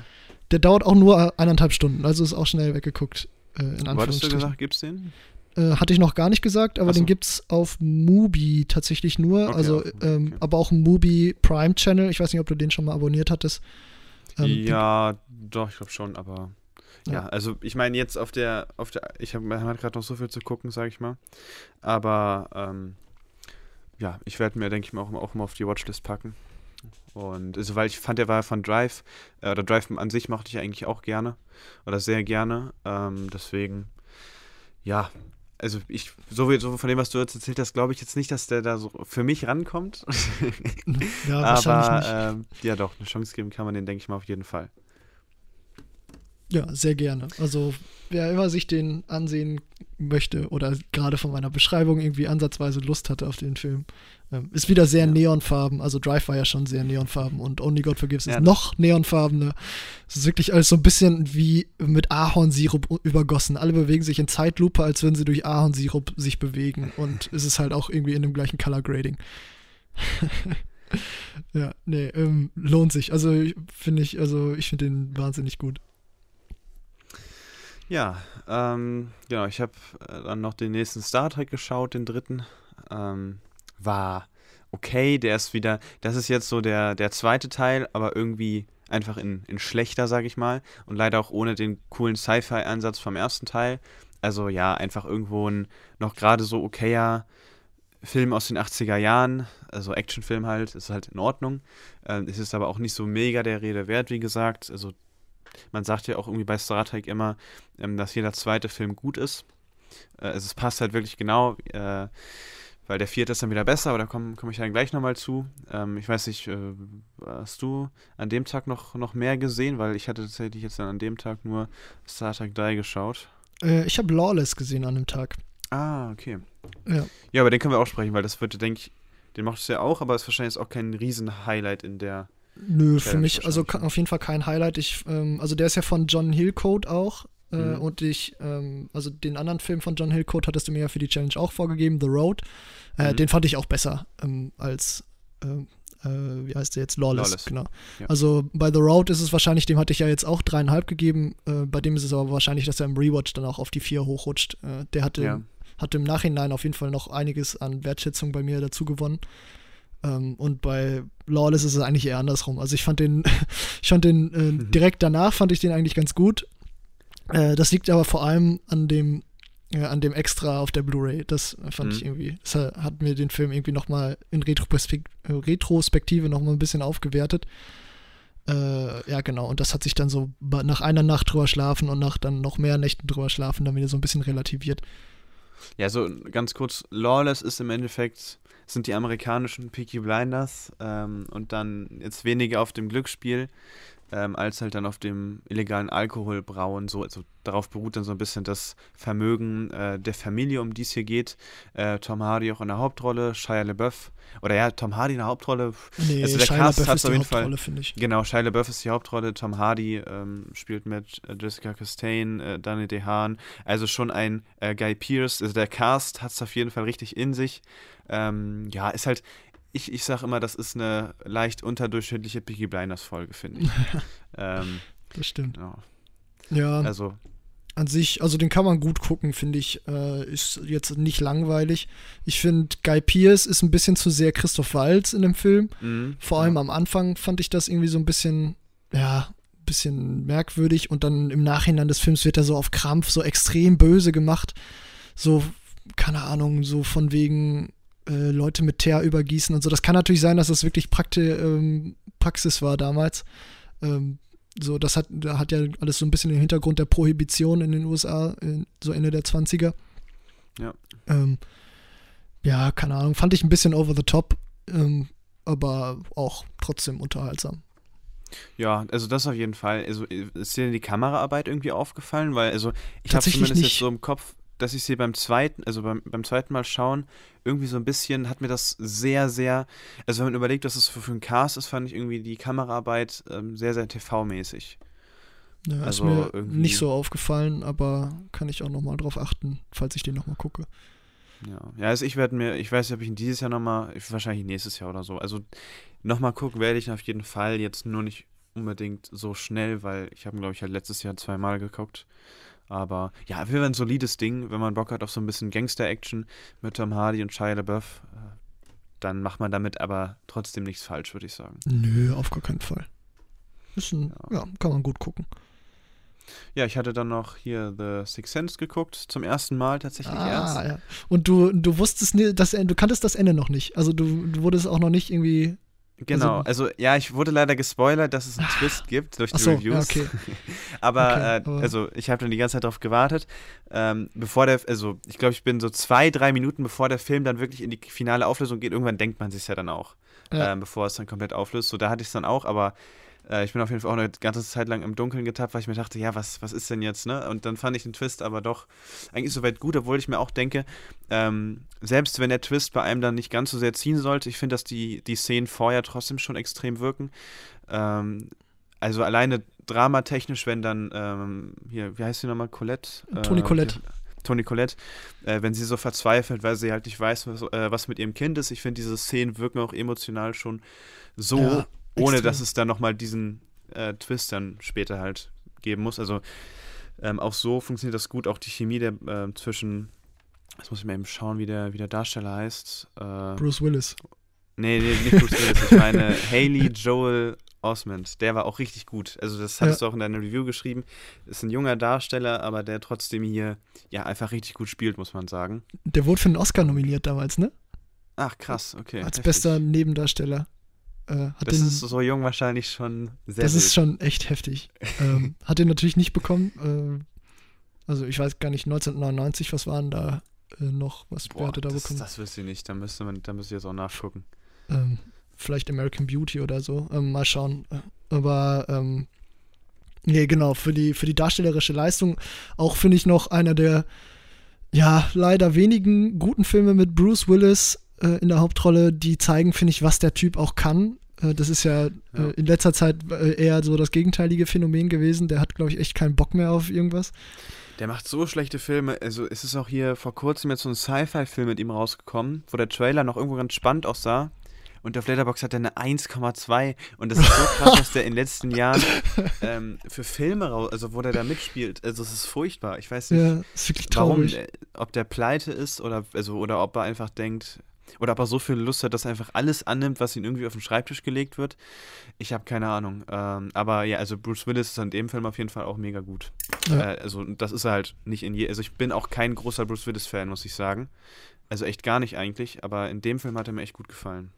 der dauert auch nur eineinhalb Stunden. Also ist auch schnell weggeguckt. Äh, in hattest du gesagt, gibt's den? Äh, hatte ich noch gar nicht gesagt, aber so. den gibt's auf Mubi tatsächlich nur. Okay, also, ähm, okay. aber auch ein Mubi Prime Channel. Ich weiß nicht, ob du den schon mal abonniert hattest. Ähm, ja, doch, ich glaube schon, aber. Ja, Ja. also ich meine jetzt auf der, auf der, ich habe man hat gerade noch so viel zu gucken, sage ich mal. Aber ähm, ja, ich werde mir, denke ich mal, auch, mal- auch mal auf die Watchlist packen. Und also, weil ich fand, der war von Drive, äh, oder Drive an sich mochte ich eigentlich auch gerne. Oder sehr gerne. Ähm, deswegen, ja, also ich, so, wie, so von dem, was du jetzt erzählt hast, glaube ich jetzt nicht, dass der da so für mich rankommt. ja, wahrscheinlich Aber nicht. ähm, ja doch, eine Chance geben kann man den, denke ich mal, auf jeden Fall. Ja, sehr gerne. Also, wer immer sich den ansehen möchte oder gerade von meiner Beschreibung irgendwie ansatzweise Lust hatte auf den Film, ähm, ist wieder sehr Ja. neonfarben. Also, Drive war ja schon sehr neonfarben und Only God Forgives Ja, ist noch neonfarbener. Es ist wirklich alles so ein bisschen wie mit Ahornsirup übergossen. Alle bewegen sich in Zeitlupe, als würden sie durch Ahornsirup sich bewegen. Und es ist halt auch irgendwie in dem gleichen Color Grading. ja, nee, ähm, lohnt sich. Also, finde ich, also, ich finde den wahnsinnig gut. Ja, ähm, genau, ich habe äh, dann noch den nächsten Star Trek geschaut, den dritten. Ähm, war okay, der ist wieder, das ist jetzt so der, der zweite Teil, aber irgendwie einfach in, in schlechter, sag ich mal. Und leider auch ohne den coolen Sci-Fi-Ansatz vom ersten Teil. Also ja, einfach irgendwo ein noch gerade so okayer Film aus den 80er Jahren, also Actionfilm halt, ist halt in Ordnung. Ähm, es ist aber auch nicht so mega der Rede wert, wie gesagt. Also man sagt ja auch irgendwie bei Star Trek immer, ähm, dass jeder zweite Film gut ist. Äh, also es passt halt wirklich genau, äh, weil der vierte ist dann wieder besser, aber da komme komm ich dann gleich nochmal zu. Ähm, ich weiß nicht, äh, hast du an dem Tag noch, noch mehr gesehen? Weil ich hatte tatsächlich jetzt dann an dem Tag nur Star Trek 3 geschaut. Äh, ich habe Lawless gesehen an dem Tag. Ah, okay. Ja. Ja, aber den können wir auch sprechen, weil das wird, denke ich, den macht es ja auch, aber ist wahrscheinlich auch kein Riesen-Highlight in der. Nö, für mich, also auf jeden Fall kein Highlight. Ich, ähm, also der ist ja von John Hillcoat auch. Äh, Mhm. Und ich, ähm, also den anderen Film von John Hillcoat hattest du mir ja für die Challenge auch vorgegeben, The Road. Äh, Mhm. Den fand ich auch besser ähm, als, ähm, äh, wie heißt der jetzt? Lawless, Lawless, genau. ja. Also bei The Road ist es wahrscheinlich, dem hatte ich ja jetzt auch dreieinhalb gegeben. Äh, bei dem ist es aber wahrscheinlich, dass er im Rewatch dann auch auf die vier hochrutscht. Äh, der hatte, Ja. hat im Nachhinein auf jeden Fall noch einiges an Wertschätzung bei mir dazu gewonnen. Ähm, und bei Lawless ist es eigentlich eher andersrum. Also ich fand den, ich fand den äh, direkt danach fand ich den eigentlich ganz gut. Äh, das liegt aber vor allem an dem, äh, an dem Extra auf der Blu-ray. Das fand Mhm. ich irgendwie, das hat- mir den Film irgendwie nochmal in Retrospek äh, Retrospektive nochmal ein bisschen aufgewertet. Äh, ja, genau. Und das hat sich dann so nach einer Nacht drüber schlafen und nach dann noch mehr Nächten drüber schlafen dann wieder so ein bisschen relativiert. Ja, so ganz kurz, Lawless ist im Endeffekt, sind die amerikanischen Peaky Blinders ähm, und dann jetzt weniger auf dem Glücksspiel, ähm, als halt dann auf dem illegalen Alkoholbrauen. So, also darauf beruht dann so ein bisschen das Vermögen äh, der Familie, um die es hier geht. Äh, Tom Hardy auch in der Hauptrolle, Shia LaBeouf. Oder ja, Tom Hardy in der Hauptrolle. Nee, also der Shia Cast hat auf jeden Fall. Genau, Shia LaBeouf ist die Hauptrolle. Tom Hardy ähm, spielt mit äh, Jessica Chastain, äh, Danny DeHaan. Also schon ein äh, Guy Pearce. Also der Cast hat es auf jeden Fall richtig in sich. Ähm, ja, ist halt ich, ich sage immer, das ist eine leicht unterdurchschnittliche Peaky Blinders Folge, finde ich. ähm, das stimmt. Ja. ja. Also. An sich, also den kann man gut gucken, finde ich. Äh, ist jetzt nicht langweilig. Ich finde, Guy Pierce ist ein bisschen zu sehr Christoph Waltz in dem Film. Mhm, Vor allem ja. am Anfang fand ich das irgendwie so ein bisschen, ja, bisschen merkwürdig und dann im Nachhinein des Films wird er so auf Krampf so extrem böse gemacht. So, keine Ahnung, so von wegen, äh, Leute mit Teer übergießen und so. Das kann natürlich sein, dass das wirklich Prakti ähm, Praxis war damals. Ähm, so, das hat, da hat ja alles so ein bisschen den Hintergrund der Prohibition in den USA, in, so Ende der 20er. Ja. Ähm, ja, keine Ahnung, fand ich ein bisschen over the top, ähm, aber auch trotzdem unterhaltsam. Ja, also das auf jeden Fall. Also ist dir die Kameraarbeit irgendwie aufgefallen? Weil, also ich habe zumindest nicht. jetzt so im Kopf, dass ich sie beim zweiten, also beim, beim zweiten Mal schauen, irgendwie so ein bisschen, hat mir das sehr, sehr, also wenn man überlegt, dass es für, einen Cast ist, fand ich irgendwie die Kameraarbeit ähm, sehr, sehr TV-mäßig. Ja, also ist mir irgendwie... nicht so aufgefallen, aber kann ich auch nochmal drauf achten, falls ich den nochmal gucke. Ja, ja also ich werde mir, ich weiß nicht, ob ich ihn dieses Jahr nochmal, wahrscheinlich nächstes Jahr oder so, also nochmal gucken werde ich auf jeden Fall, jetzt nur nicht unbedingt so schnell, weil ich habe, glaube ich, halt letztes Jahr zweimal geguckt. Aber ja, wir ein solides Ding, wenn man Bock hat auf so ein bisschen Gangster-Action mit Tom Hardy und Shia LaBeouf, äh, dann macht man damit aber trotzdem nichts falsch, würde ich sagen. Nö, auf gar keinen Fall. Ist ein, ja. ja, kann man gut gucken. Ja, ich hatte dann noch hier The Sixth Sense geguckt, zum ersten Mal tatsächlich ah, erst. Ja. Und du, du wusstest, das, du kanntest das Ende noch nicht. Also du, du wurdest auch noch nicht irgendwie Genau, also, also, ja, ich wurde leider gespoilert, dass es einen ah. Twist gibt durch die so, Reviews. Ja, okay. aber, okay, äh, aber, also ich habe dann die ganze Zeit darauf gewartet, ähm, bevor der, also ich glaube, ich bin so zwei, drei Minuten bevor der Film dann wirklich in die finale Auflösung geht. Irgendwann denkt man sich ja dann auch, ja. ähm, bevor es dann komplett auflöst. So, da hatte ich es dann auch, aber äh, ich bin auf jeden Fall auch eine ganze Zeit lang im Dunkeln getappt, weil ich mir dachte, ja, was, was ist denn jetzt, ne? Und dann fand ich den Twist aber doch eigentlich soweit gut, obwohl ich mir auch denke, ähm, selbst wenn der Twist bei einem dann nicht ganz so sehr ziehen sollte, ich finde, dass die, die Szenen vorher trotzdem schon extrem wirken. Ähm, also alleine dramatechnisch, wenn dann, ähm, hier, wie heißt sie nochmal, Colette? Toni äh, Colette. Toni Colette, äh, wenn sie so verzweifelt, weil sie halt nicht weiß, was, äh, was mit ihrem Kind ist. Ich finde, diese Szenen wirken auch emotional schon so ja. Ohne Extrem. dass es dann nochmal diesen äh, Twist dann später halt geben muss. Also ähm, auch so funktioniert das gut. Auch die Chemie der, äh, zwischen, jetzt muss ich mal eben schauen, wie der, wie der Darsteller heißt. Äh, Bruce Willis. Nee, nee, nicht Bruce Willis. Ich meine Haley Joel Osmond. Der war auch richtig gut. Also das hattest ja. du auch in deiner Review geschrieben. Ist ein junger Darsteller, aber der trotzdem hier ja einfach richtig gut spielt, muss man sagen. Der wurde für einen Oscar nominiert damals, ne? Ach krass, okay. Als heftig. bester Nebendarsteller. Äh, das den, ist so jung wahrscheinlich schon sehr. Das wild. ist schon echt heftig. ähm, hat den natürlich nicht bekommen. Äh, also ich weiß gar nicht, 1999, was waren da äh, noch, was Boah, hatte da das, bekommen? Das wüsste ich nicht, da müsste man, da müsste ich jetzt auch nachgucken. Ähm, vielleicht American Beauty oder so. Ähm, mal schauen. Aber ähm, nee, genau, für die, für die darstellerische Leistung auch finde ich noch einer der ja, leider wenigen guten Filme mit Bruce Willis äh, in der Hauptrolle, die zeigen, finde ich, was der Typ auch kann. Äh, das ist ja, ja. Äh, in letzter Zeit äh, eher so das gegenteilige Phänomen gewesen. Der hat, glaube ich, echt keinen Bock mehr auf irgendwas. Der macht so schlechte Filme. Also es ist auch hier vor kurzem jetzt so ein Sci-Fi-Film mit ihm rausgekommen, wo der Trailer noch irgendwo ganz spannend aussah. Und auf Letterbox hat er eine 1,2. Und das ist so krass, was der in den letzten Jahren ähm, für Filme raus, also wo der da mitspielt. Also es ist furchtbar. Ich weiß nicht, ja, warum, ob der pleite ist oder, also, oder ob er einfach denkt, oder ob er so viel Lust hat, dass er einfach alles annimmt, was ihm irgendwie auf den Schreibtisch gelegt wird. Ich habe keine Ahnung. Ähm, aber ja, also Bruce Willis ist an dem Film auf jeden Fall auch mega gut. Ja. Äh, also das ist er halt nicht in je. Also ich bin auch kein großer Bruce Willis-Fan, muss ich sagen. Also echt gar nicht eigentlich, aber in dem Film hat er mir echt gut gefallen.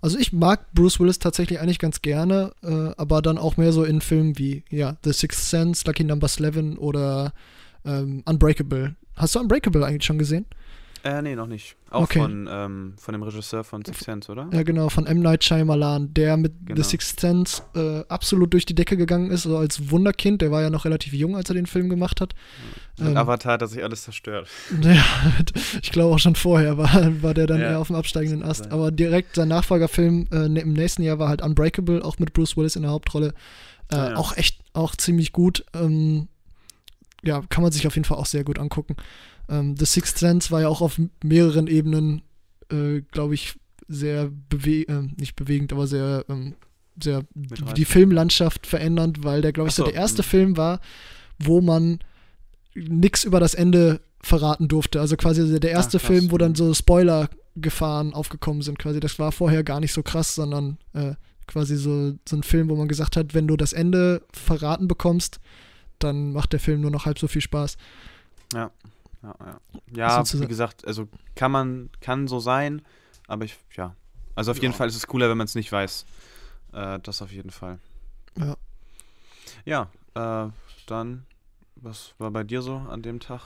Also ich mag Bruce Willis tatsächlich eigentlich ganz gerne, äh, aber dann auch mehr so in Filmen wie ja, The Sixth Sense, Lucky Number 11 oder ähm, Unbreakable. Hast du Unbreakable eigentlich schon gesehen? Äh, nee, noch nicht. Auch okay. von, ähm, von dem Regisseur von Sixth Sense, oder? Ja, genau, von M. Night Shyamalan, der mit genau. The Sixth Sense äh, absolut durch die Decke gegangen ist, so als Wunderkind. Der war ja noch relativ jung, als er den Film gemacht hat. Mit ähm, Avatar hat er sich alles zerstört. Ja, ich glaube auch schon vorher war, war der dann ja. eher auf dem absteigenden Ast. Aber direkt sein Nachfolgerfilm äh, ne, im nächsten Jahr war halt Unbreakable, auch mit Bruce Willis in der Hauptrolle. Äh, ja. Auch echt, auch ziemlich gut. Ähm, ja, kann man sich auf jeden Fall auch sehr gut angucken. Ähm, The Sixth Sense war ja auch auf mehreren Ebenen, äh, glaube ich, sehr bewegend, äh, nicht bewegend, aber sehr, ähm, sehr die Filmlandschaft verändernd, weil der, glaube ich, so, der erste mh. Film war, wo man nichts über das Ende verraten durfte. Also quasi der erste ah, Film, wo dann so Spoiler-Gefahren aufgekommen sind. Quasi, das war vorher gar nicht so krass, sondern äh, quasi so, so ein Film, wo man gesagt hat, wenn du das Ende verraten bekommst, dann macht der Film nur noch halb so viel Spaß. Ja ja, ja. Ja, wie gesagt, also kann man, kann so sein, aber ich, ja. Also auf jeden Fall ist es cooler, wenn man es nicht weiß. Äh, das auf jeden Fall. Ja. Ja, äh, dann, was war bei dir so an dem Tag?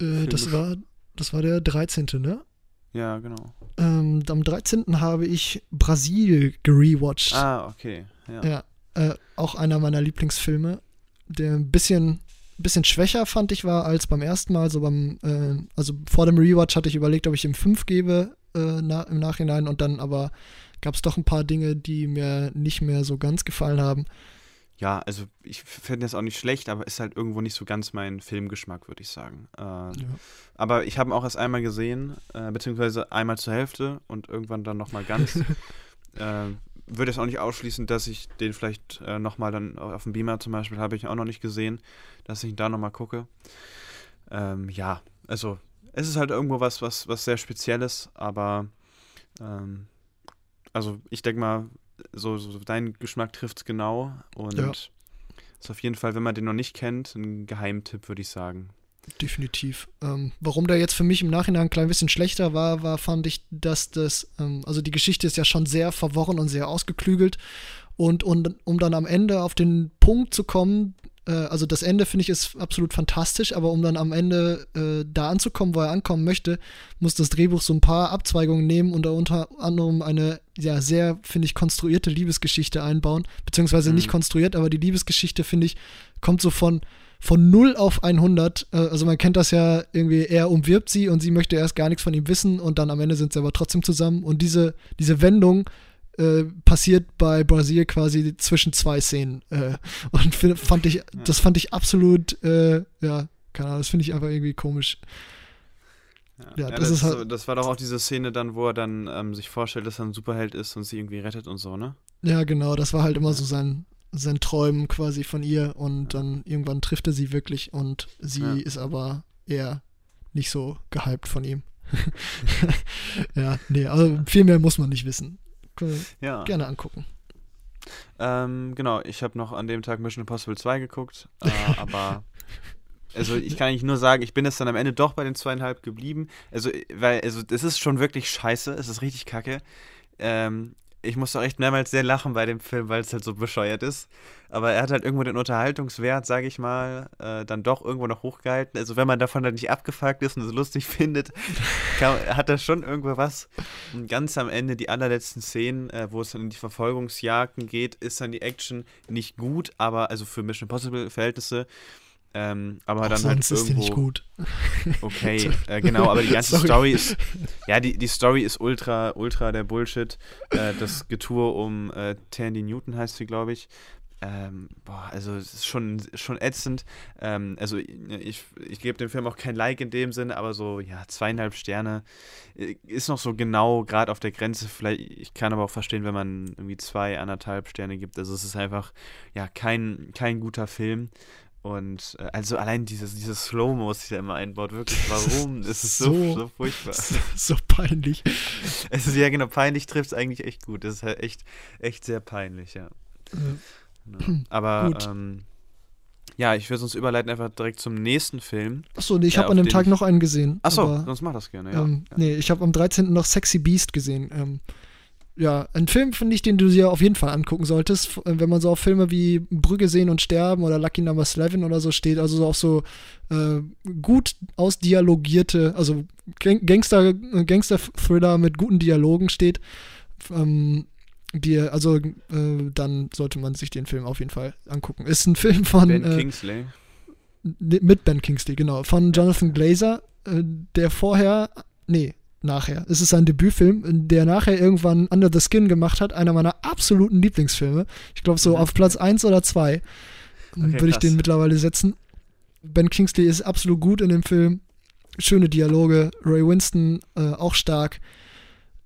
Äh, das war, das war der 13., ne? Ja, genau. Ähm, am 13. habe ich Brasil gerewatcht. Ah, okay. Ja. ja äh, auch einer meiner Lieblingsfilme, der ein bisschen bisschen schwächer fand ich war als beim ersten Mal. So beim, äh, also vor dem Rewatch hatte ich überlegt, ob ich ihm 5 gebe äh, na, im Nachhinein und dann aber gab es doch ein paar Dinge, die mir nicht mehr so ganz gefallen haben. Ja, also ich finde das auch nicht schlecht, aber ist halt irgendwo nicht so ganz mein Filmgeschmack, würde ich sagen. Äh, ja. Aber ich habe ihn auch erst einmal gesehen, äh, beziehungsweise einmal zur Hälfte und irgendwann dann nochmal ganz. äh, würde es auch nicht ausschließen, dass ich den vielleicht äh, nochmal dann auf dem Beamer zum Beispiel habe ich auch noch nicht gesehen, dass ich ihn da nochmal gucke. Ähm, ja, also es ist halt irgendwo was, was, was sehr Spezielles, aber ähm, also ich denke mal, so, so dein Geschmack trifft es genau und ja. ist auf jeden Fall, wenn man den noch nicht kennt, ein Geheimtipp, würde ich sagen. Definitiv. Ähm, warum der jetzt für mich im Nachhinein ein klein bisschen schlechter war, war, fand ich, dass das, ähm, also die Geschichte ist ja schon sehr verworren und sehr ausgeklügelt. Und, und um dann am Ende auf den Punkt zu kommen, äh, also das Ende finde ich ist absolut fantastisch, aber um dann am Ende äh, da anzukommen, wo er ankommen möchte, muss das Drehbuch so ein paar Abzweigungen nehmen und da unter anderem eine ja sehr, finde ich, konstruierte Liebesgeschichte einbauen. Beziehungsweise mhm. nicht konstruiert, aber die Liebesgeschichte, finde ich, kommt so von von 0 auf 100, äh, also man kennt das ja irgendwie, er umwirbt sie und sie möchte erst gar nichts von ihm wissen und dann am Ende sind sie aber trotzdem zusammen und diese, diese Wendung äh, passiert bei Brasil quasi zwischen zwei Szenen äh, und fand ich, das fand ich absolut, äh, ja, keine Ahnung, das finde ich einfach irgendwie komisch. Ja, ja, das, das, ist halt, das war doch auch diese Szene dann, wo er dann ähm, sich vorstellt, dass er ein Superheld ist und sie irgendwie rettet und so, ne? Ja, genau, das war halt immer so sein, sein Träumen quasi von ihr und dann irgendwann trifft er sie wirklich und sie ja. ist aber eher nicht so gehypt von ihm. ja, nee, also viel mehr muss man nicht wissen. Ja. Gerne angucken. Ähm, genau, ich habe noch an dem Tag Mission Impossible 2 geguckt, äh, aber also ich kann eigentlich nur sagen, ich bin jetzt dann am Ende doch bei den zweieinhalb geblieben. Also, weil, also es ist schon wirklich scheiße, es ist richtig kacke. Ähm, ich musste auch echt mehrmals sehr lachen bei dem Film, weil es halt so bescheuert ist. Aber er hat halt irgendwo den Unterhaltungswert, sage ich mal, äh, dann doch irgendwo noch hochgehalten. Also wenn man davon dann nicht abgefuckt ist und es lustig findet, kann, hat er schon irgendwo was. Und ganz am Ende, die allerletzten Szenen, äh, wo es dann in die Verfolgungsjagden geht, ist dann die Action nicht gut, aber also für Mission Impossible Verhältnisse ähm, aber Auch dann halt irgendwo. Ist nicht gut. Okay, äh, genau, aber die ganze Story ist. Ja, die, die Story ist ultra, ultra der Bullshit. Äh, das Getour um äh, Tandy Newton heißt sie, glaube ich. Ähm, boah, also es ist schon, schon ätzend. Ähm, also ich, ich gebe dem Film auch kein Like in dem Sinne, aber so, ja, zweieinhalb Sterne äh, ist noch so genau gerade auf der Grenze. Vielleicht, ich kann aber auch verstehen, wenn man irgendwie zwei, anderthalb Sterne gibt. Also es ist einfach, ja, kein, kein guter Film. Und äh, also allein dieses, dieses Slow-Mo, was sich da immer einbaut, wirklich, warum? Es ist so, so, so furchtbar. So peinlich. Es ist ja genau, peinlich trifft es eigentlich echt gut. Das ist halt echt, echt sehr peinlich, ja. ja. Aber ähm, ja, ich würde uns überleiten einfach direkt zum nächsten Film. Achso, nee, ich habe an dem Tag noch einen gesehen. Achso, sonst mach das gerne, ja. Ähm, ja. Nee, ich habe am 13. noch Sexy Beast gesehen. Ähm, ja, ein Film, finde ich, den du dir auf jeden Fall angucken solltest, wenn man so auf Filme wie Brügge sehen und sterben oder Lucky Number 11 oder so steht, also so auf so äh, gut ausdialogierte, also Gangster, Gangster-Thriller mit guten Dialogen steht. Ähm, die, also äh, dann sollte man sich den Film auf jeden Fall angucken. Ist ein Film von Ben äh, Kingsley. Mit Ben Kingsley, genau. Von Jonathan Glazer, äh, der vorher, nee, nachher. Es ist sein Debütfilm, der nachher irgendwann Under the Skin gemacht hat, einer meiner absoluten Lieblingsfilme. Ich glaube so auf Platz 1 oder 2 okay, würde ich den mittlerweile setzen. Ben Kingsley ist absolut gut in dem Film. Schöne Dialoge. Ray Winston äh, auch stark.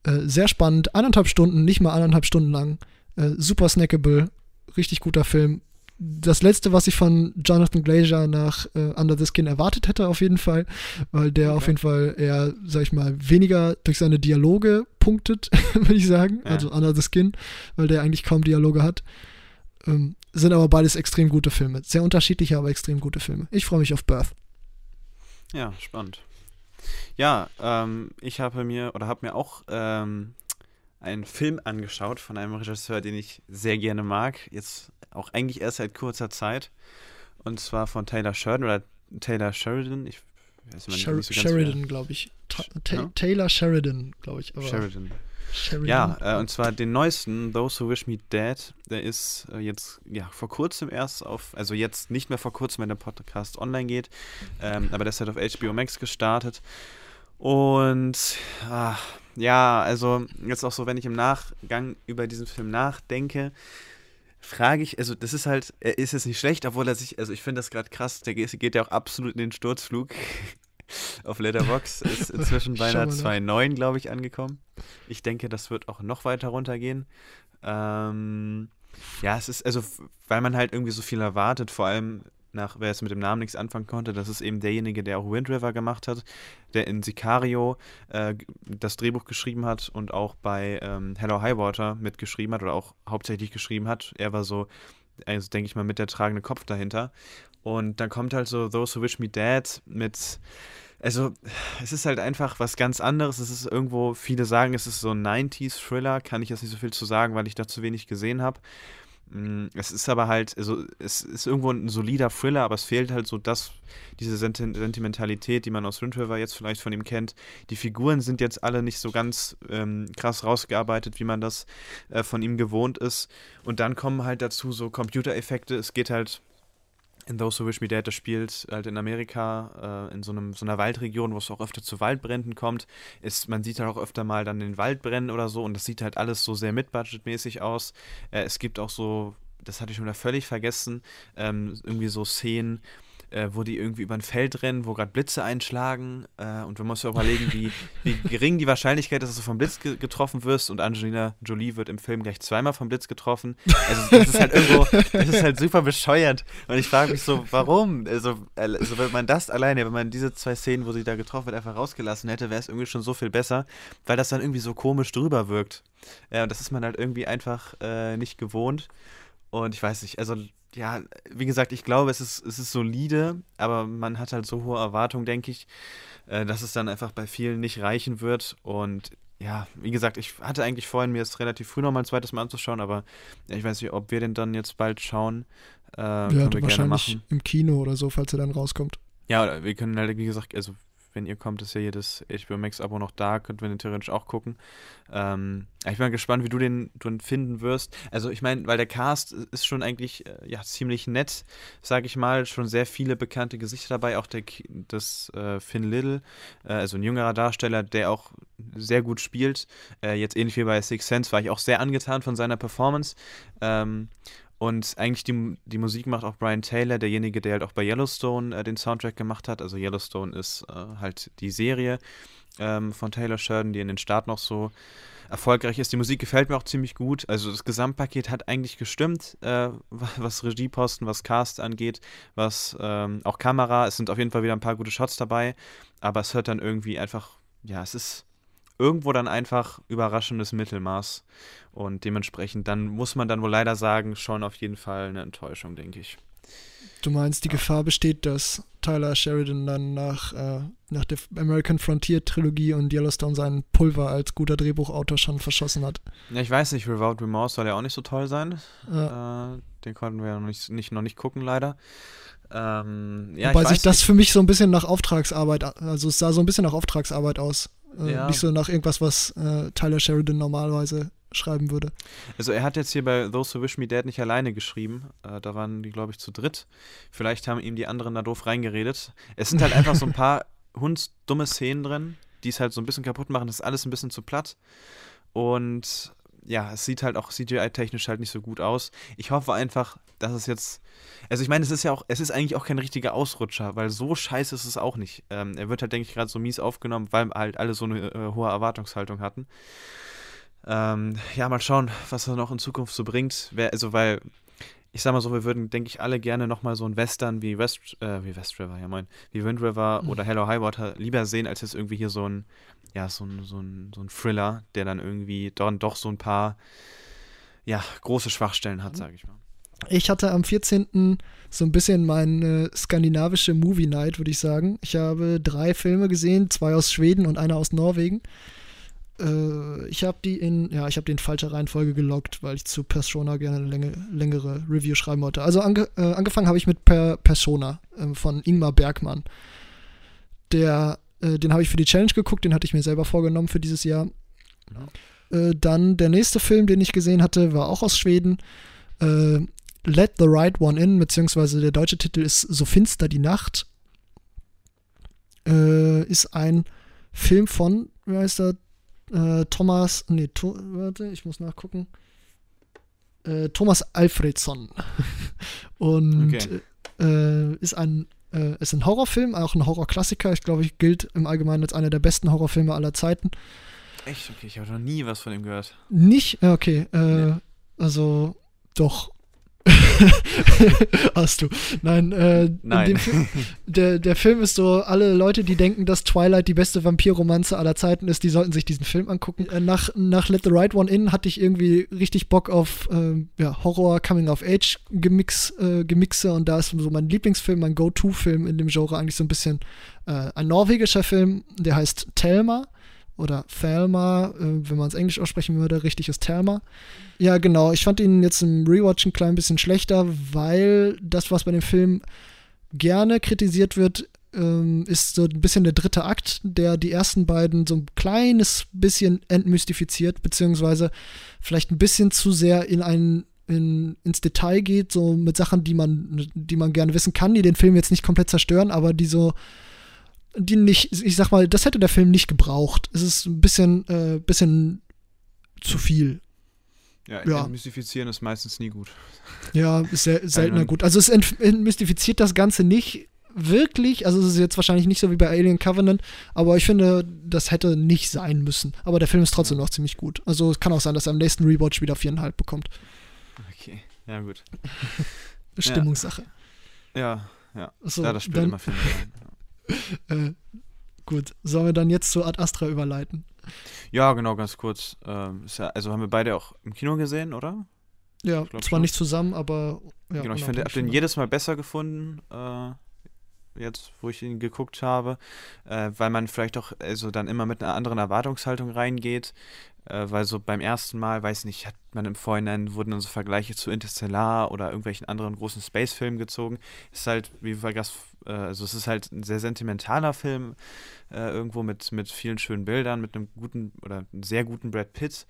Äh, sehr spannend. Eineinhalb Stunden, nicht mal eineinhalb Stunden lang. Äh, super snackable. Richtig guter Film das letzte, was ich von Jonathan Glazer nach äh, Under the Skin erwartet hätte, auf jeden Fall, weil der okay. auf jeden Fall eher, sag ich mal, weniger durch seine Dialoge punktet, würde ich sagen, ja. also Under the Skin, weil der eigentlich kaum Dialoge hat. Ähm, sind aber beides extrem gute Filme. Sehr unterschiedliche, aber extrem gute Filme. Ich freue mich auf Birth. Ja, spannend. Ja, ähm, ich habe mir oder habe mir auch ähm, einen Film angeschaut von einem Regisseur, den ich sehr gerne mag. Jetzt auch eigentlich erst seit kurzer Zeit. Und zwar von Taylor Sheridan oder Taylor Sheridan. Ich weiß nicht Sher so Sheridan, glaube ich. Ta Ta ja? Taylor Sheridan, glaube ich. Sheridan. Sheridan. Ja, äh, und zwar den neuesten, Those Who Wish Me Dead, der ist äh, jetzt ja vor kurzem erst auf, also jetzt nicht mehr vor kurzem, wenn der Podcast online geht, ähm, aber der ist halt auf HBO Max gestartet. Und ach, ja, also jetzt auch so, wenn ich im Nachgang über diesen Film nachdenke, frage ich, also das ist halt, er ist jetzt nicht schlecht, obwohl er sich, also ich finde das gerade krass, der geht ja auch absolut in den Sturzflug. Auf Letterbox ist inzwischen bei einer 2.9, glaube ich, angekommen. Ich denke, das wird auch noch weiter runtergehen. Ähm, ja, es ist, also, weil man halt irgendwie so viel erwartet, vor allem nach, wer es mit dem Namen nichts anfangen konnte, das ist eben derjenige, der auch Wind River gemacht hat, der in Sicario äh, das Drehbuch geschrieben hat und auch bei ähm, Hello Highwater mitgeschrieben hat oder auch hauptsächlich geschrieben hat. Er war so, also denke ich mal, mit der tragende Kopf dahinter. Und dann kommt halt so Those Who Wish Me Dead mit also es ist halt einfach was ganz anderes. Es ist irgendwo, viele sagen, es ist so ein 90s-Thriller, kann ich jetzt nicht so viel zu sagen, weil ich da zu wenig gesehen habe. Mm, es ist aber halt, also es ist irgendwo ein solider Thriller, aber es fehlt halt so das, diese Sentimentalität, die man aus Wind River jetzt vielleicht von ihm kennt. Die Figuren sind jetzt alle nicht so ganz ähm, krass rausgearbeitet, wie man das äh, von ihm gewohnt ist. Und dann kommen halt dazu so Computereffekte. Es geht halt in Those Who Wish Me Dead, das spielt halt in Amerika, äh, in so, einem, so einer Waldregion, wo es auch öfter zu Waldbränden kommt. Ist, man sieht halt auch öfter mal dann den Wald brennen oder so und das sieht halt alles so sehr mitbudgetmäßig aus. Äh, es gibt auch so, das hatte ich schon wieder völlig vergessen, ähm, irgendwie so Szenen, äh, wo die irgendwie über ein Feld rennen, wo gerade Blitze einschlagen. Äh, und du musst dir überlegen, wie, wie gering die Wahrscheinlichkeit ist, dass du vom Blitz ge getroffen wirst. Und Angelina Jolie wird im Film gleich zweimal vom Blitz getroffen. Also das ist halt irgendwo, das ist halt super bescheuert. Und ich frage mich so, warum? Also, also wenn man das alleine, wenn man diese zwei Szenen, wo sie da getroffen wird, einfach rausgelassen hätte, wäre es irgendwie schon so viel besser, weil das dann irgendwie so komisch drüber wirkt. Ja, und das ist man halt irgendwie einfach äh, nicht gewohnt. Und ich weiß nicht, also ja, wie gesagt, ich glaube, es ist, es ist solide, aber man hat halt so hohe Erwartungen, denke ich, äh, dass es dann einfach bei vielen nicht reichen wird. Und ja, wie gesagt, ich hatte eigentlich vorhin mir es relativ früh noch mal ein zweites Mal anzuschauen, aber ich weiß nicht, ob wir den dann jetzt bald schauen. Äh, ja, wahrscheinlich gerne machen. im Kino oder so, falls er dann rauskommt. Ja, wir können halt, wie gesagt, also wenn ihr kommt, ist ja das HBO Max Abo noch da, könnt wir den theoretisch auch gucken. Ähm, ich bin gespannt, wie du den, du den finden wirst. Also ich meine, weil der Cast ist schon eigentlich äh, ja ziemlich nett, sage ich mal, schon sehr viele bekannte Gesichter dabei, auch der das äh, Finn Little, äh, also ein jüngerer Darsteller, der auch sehr gut spielt. Äh, jetzt ähnlich wie bei Six Sense war ich auch sehr angetan von seiner Performance. Ähm, und eigentlich die, die Musik macht auch Brian Taylor, derjenige, der halt auch bei Yellowstone äh, den Soundtrack gemacht hat. Also Yellowstone ist äh, halt die Serie ähm, von Taylor Sheridan, die in den Staaten noch so erfolgreich ist. Die Musik gefällt mir auch ziemlich gut. Also das Gesamtpaket hat eigentlich gestimmt, äh, was Regieposten, was Cast angeht, was ähm, auch Kamera. Es sind auf jeden Fall wieder ein paar gute Shots dabei, aber es hört dann irgendwie einfach, ja, es ist irgendwo dann einfach überraschendes Mittelmaß. Und dementsprechend, dann muss man dann wohl leider sagen, schon auf jeden Fall eine Enttäuschung, denke ich. Du meinst, die Gefahr besteht, dass Tyler Sheridan dann nach, äh, nach der American Frontier Trilogie und Yellowstone sein Pulver als guter Drehbuchautor schon verschossen hat. Ja, ich weiß nicht, Without Remorse soll ja auch nicht so toll sein. Ja. Äh, den konnten wir ja noch nicht, nicht, noch nicht gucken, leider. Ähm, ja, Wobei sich das nicht. für mich so ein bisschen nach Auftragsarbeit, also es sah so ein bisschen nach Auftragsarbeit aus. Äh, ja. Nicht so nach irgendwas, was äh, Tyler Sheridan normalerweise schreiben würde. Also er hat jetzt hier bei Those Who Wish Me Dead nicht alleine geschrieben. Äh, da waren die, glaube ich, zu dritt. Vielleicht haben ihm die anderen da doof reingeredet. Es sind halt einfach so ein paar hundsdumme Szenen drin, die es halt so ein bisschen kaputt machen. Das ist alles ein bisschen zu platt. Und ja, es sieht halt auch CGI-technisch halt nicht so gut aus. Ich hoffe einfach, dass es jetzt. Also ich meine, es ist ja auch, es ist eigentlich auch kein richtiger Ausrutscher, weil so scheiße ist es auch nicht. Ähm, er wird halt, denke ich, gerade so mies aufgenommen, weil halt alle so eine äh, hohe Erwartungshaltung hatten. Ähm, ja, mal schauen, was er noch in Zukunft so bringt. Wer, also, weil, ich sag mal so, wir würden, denke ich, alle gerne nochmal so ein Western wie West, äh, wie West River, ja moin, wie Wind River mhm. oder Hello High Water lieber sehen, als jetzt irgendwie hier so ein, ja, so ein, so ein, so ein Thriller, der dann irgendwie dann doch so ein paar, ja, große Schwachstellen hat, mhm. sage ich mal. Ich hatte am 14. so ein bisschen meine skandinavische Movie Night, würde ich sagen. Ich habe drei Filme gesehen, zwei aus Schweden und einer aus Norwegen. Äh, ich habe die in, ja, ich habe die in falscher Reihenfolge gelockt, weil ich zu Persona gerne eine Länge, längere Review schreiben wollte. Also ange, äh, angefangen habe ich mit per Persona äh, von Ingmar Bergmann. Der, äh, den habe ich für die Challenge geguckt, den hatte ich mir selber vorgenommen für dieses Jahr. Ja. Äh, dann der nächste Film, den ich gesehen hatte, war auch aus Schweden. Äh, Let the Right One In, beziehungsweise der deutsche Titel ist So finster die Nacht. ist ein Film von, wie heißt er, äh, Thomas, nee, to, warte, ich muss nachgucken. Äh, Thomas Alfredsson. Und okay. äh, ist ein äh, ist ein Horrorfilm, auch ein Horrorklassiker. Ich glaube, ich gilt im Allgemeinen als einer der besten Horrorfilme aller Zeiten. Echt? Okay, ich habe noch nie was von ihm gehört. Nicht? Okay. Äh, nee. Also, doch. Hast du. Nein, äh, Nein. Film, der, der Film ist so, alle Leute, die denken, dass Twilight die beste Vampirromanze aller Zeiten ist, die sollten sich diesen Film angucken. Äh, nach, nach Let the Right One In hatte ich irgendwie richtig Bock auf äh, ja, Horror, Coming of Age Gemix, äh, Gemixe und da ist so mein Lieblingsfilm, mein Go-To-Film in dem Genre eigentlich so ein bisschen äh, ein norwegischer Film, der heißt Thelma oder Thelma, äh, wenn man es Englisch aussprechen würde, richtig ist Thelma. Ja, genau. Ich fand ihn jetzt im Rewatch ein klein bisschen schlechter, weil das, was bei dem Film gerne kritisiert wird, ähm, ist so ein bisschen der dritte Akt, der die ersten beiden so ein kleines bisschen entmystifiziert, beziehungsweise vielleicht ein bisschen zu sehr in ein in, ins Detail geht, so mit Sachen, die man, die man gerne wissen kann, die den Film jetzt nicht komplett zerstören, aber die so die nicht, ich sag mal, das hätte der Film nicht gebraucht. Es ist ein bisschen, äh, bisschen zu viel. Ja, ja. entmystifizieren ist meistens nie gut. Ja, ist sehr, seltener gut. Also es entmystifiziert das Ganze nicht wirklich, also es ist jetzt wahrscheinlich nicht so wie bei Alien Covenant, aber ich finde, das hätte nicht sein müssen. Aber der Film ist trotzdem ja. noch ziemlich gut. Also es kann auch sein, dass er am nächsten Rewatch wieder viereinhalb bekommt. Okay, ja gut. Stimmungssache. Ja, ja. So, ja, das spielt dann, immer viel rein. Äh, gut, sollen wir dann jetzt zu Ad Astra überleiten? Ja, genau, ganz kurz. Ähm, ja, also haben wir beide auch im Kino gesehen, oder? Ja, zwar schon. nicht zusammen, aber ja, genau. Ich finde, habe den jedes Mal besser gefunden. Äh, jetzt, wo ich ihn geguckt habe, äh, weil man vielleicht auch also dann immer mit einer anderen Erwartungshaltung reingeht, äh, weil so beim ersten Mal, weiß nicht, hat man im Vorhinein, wurden dann so Vergleiche zu Interstellar oder irgendwelchen anderen großen Space-Filmen gezogen. Ist halt, wie Vegas, äh, also es ist halt ein sehr sentimentaler Film, äh, irgendwo mit, mit vielen schönen Bildern, mit einem guten oder einem sehr guten Brad Pitt.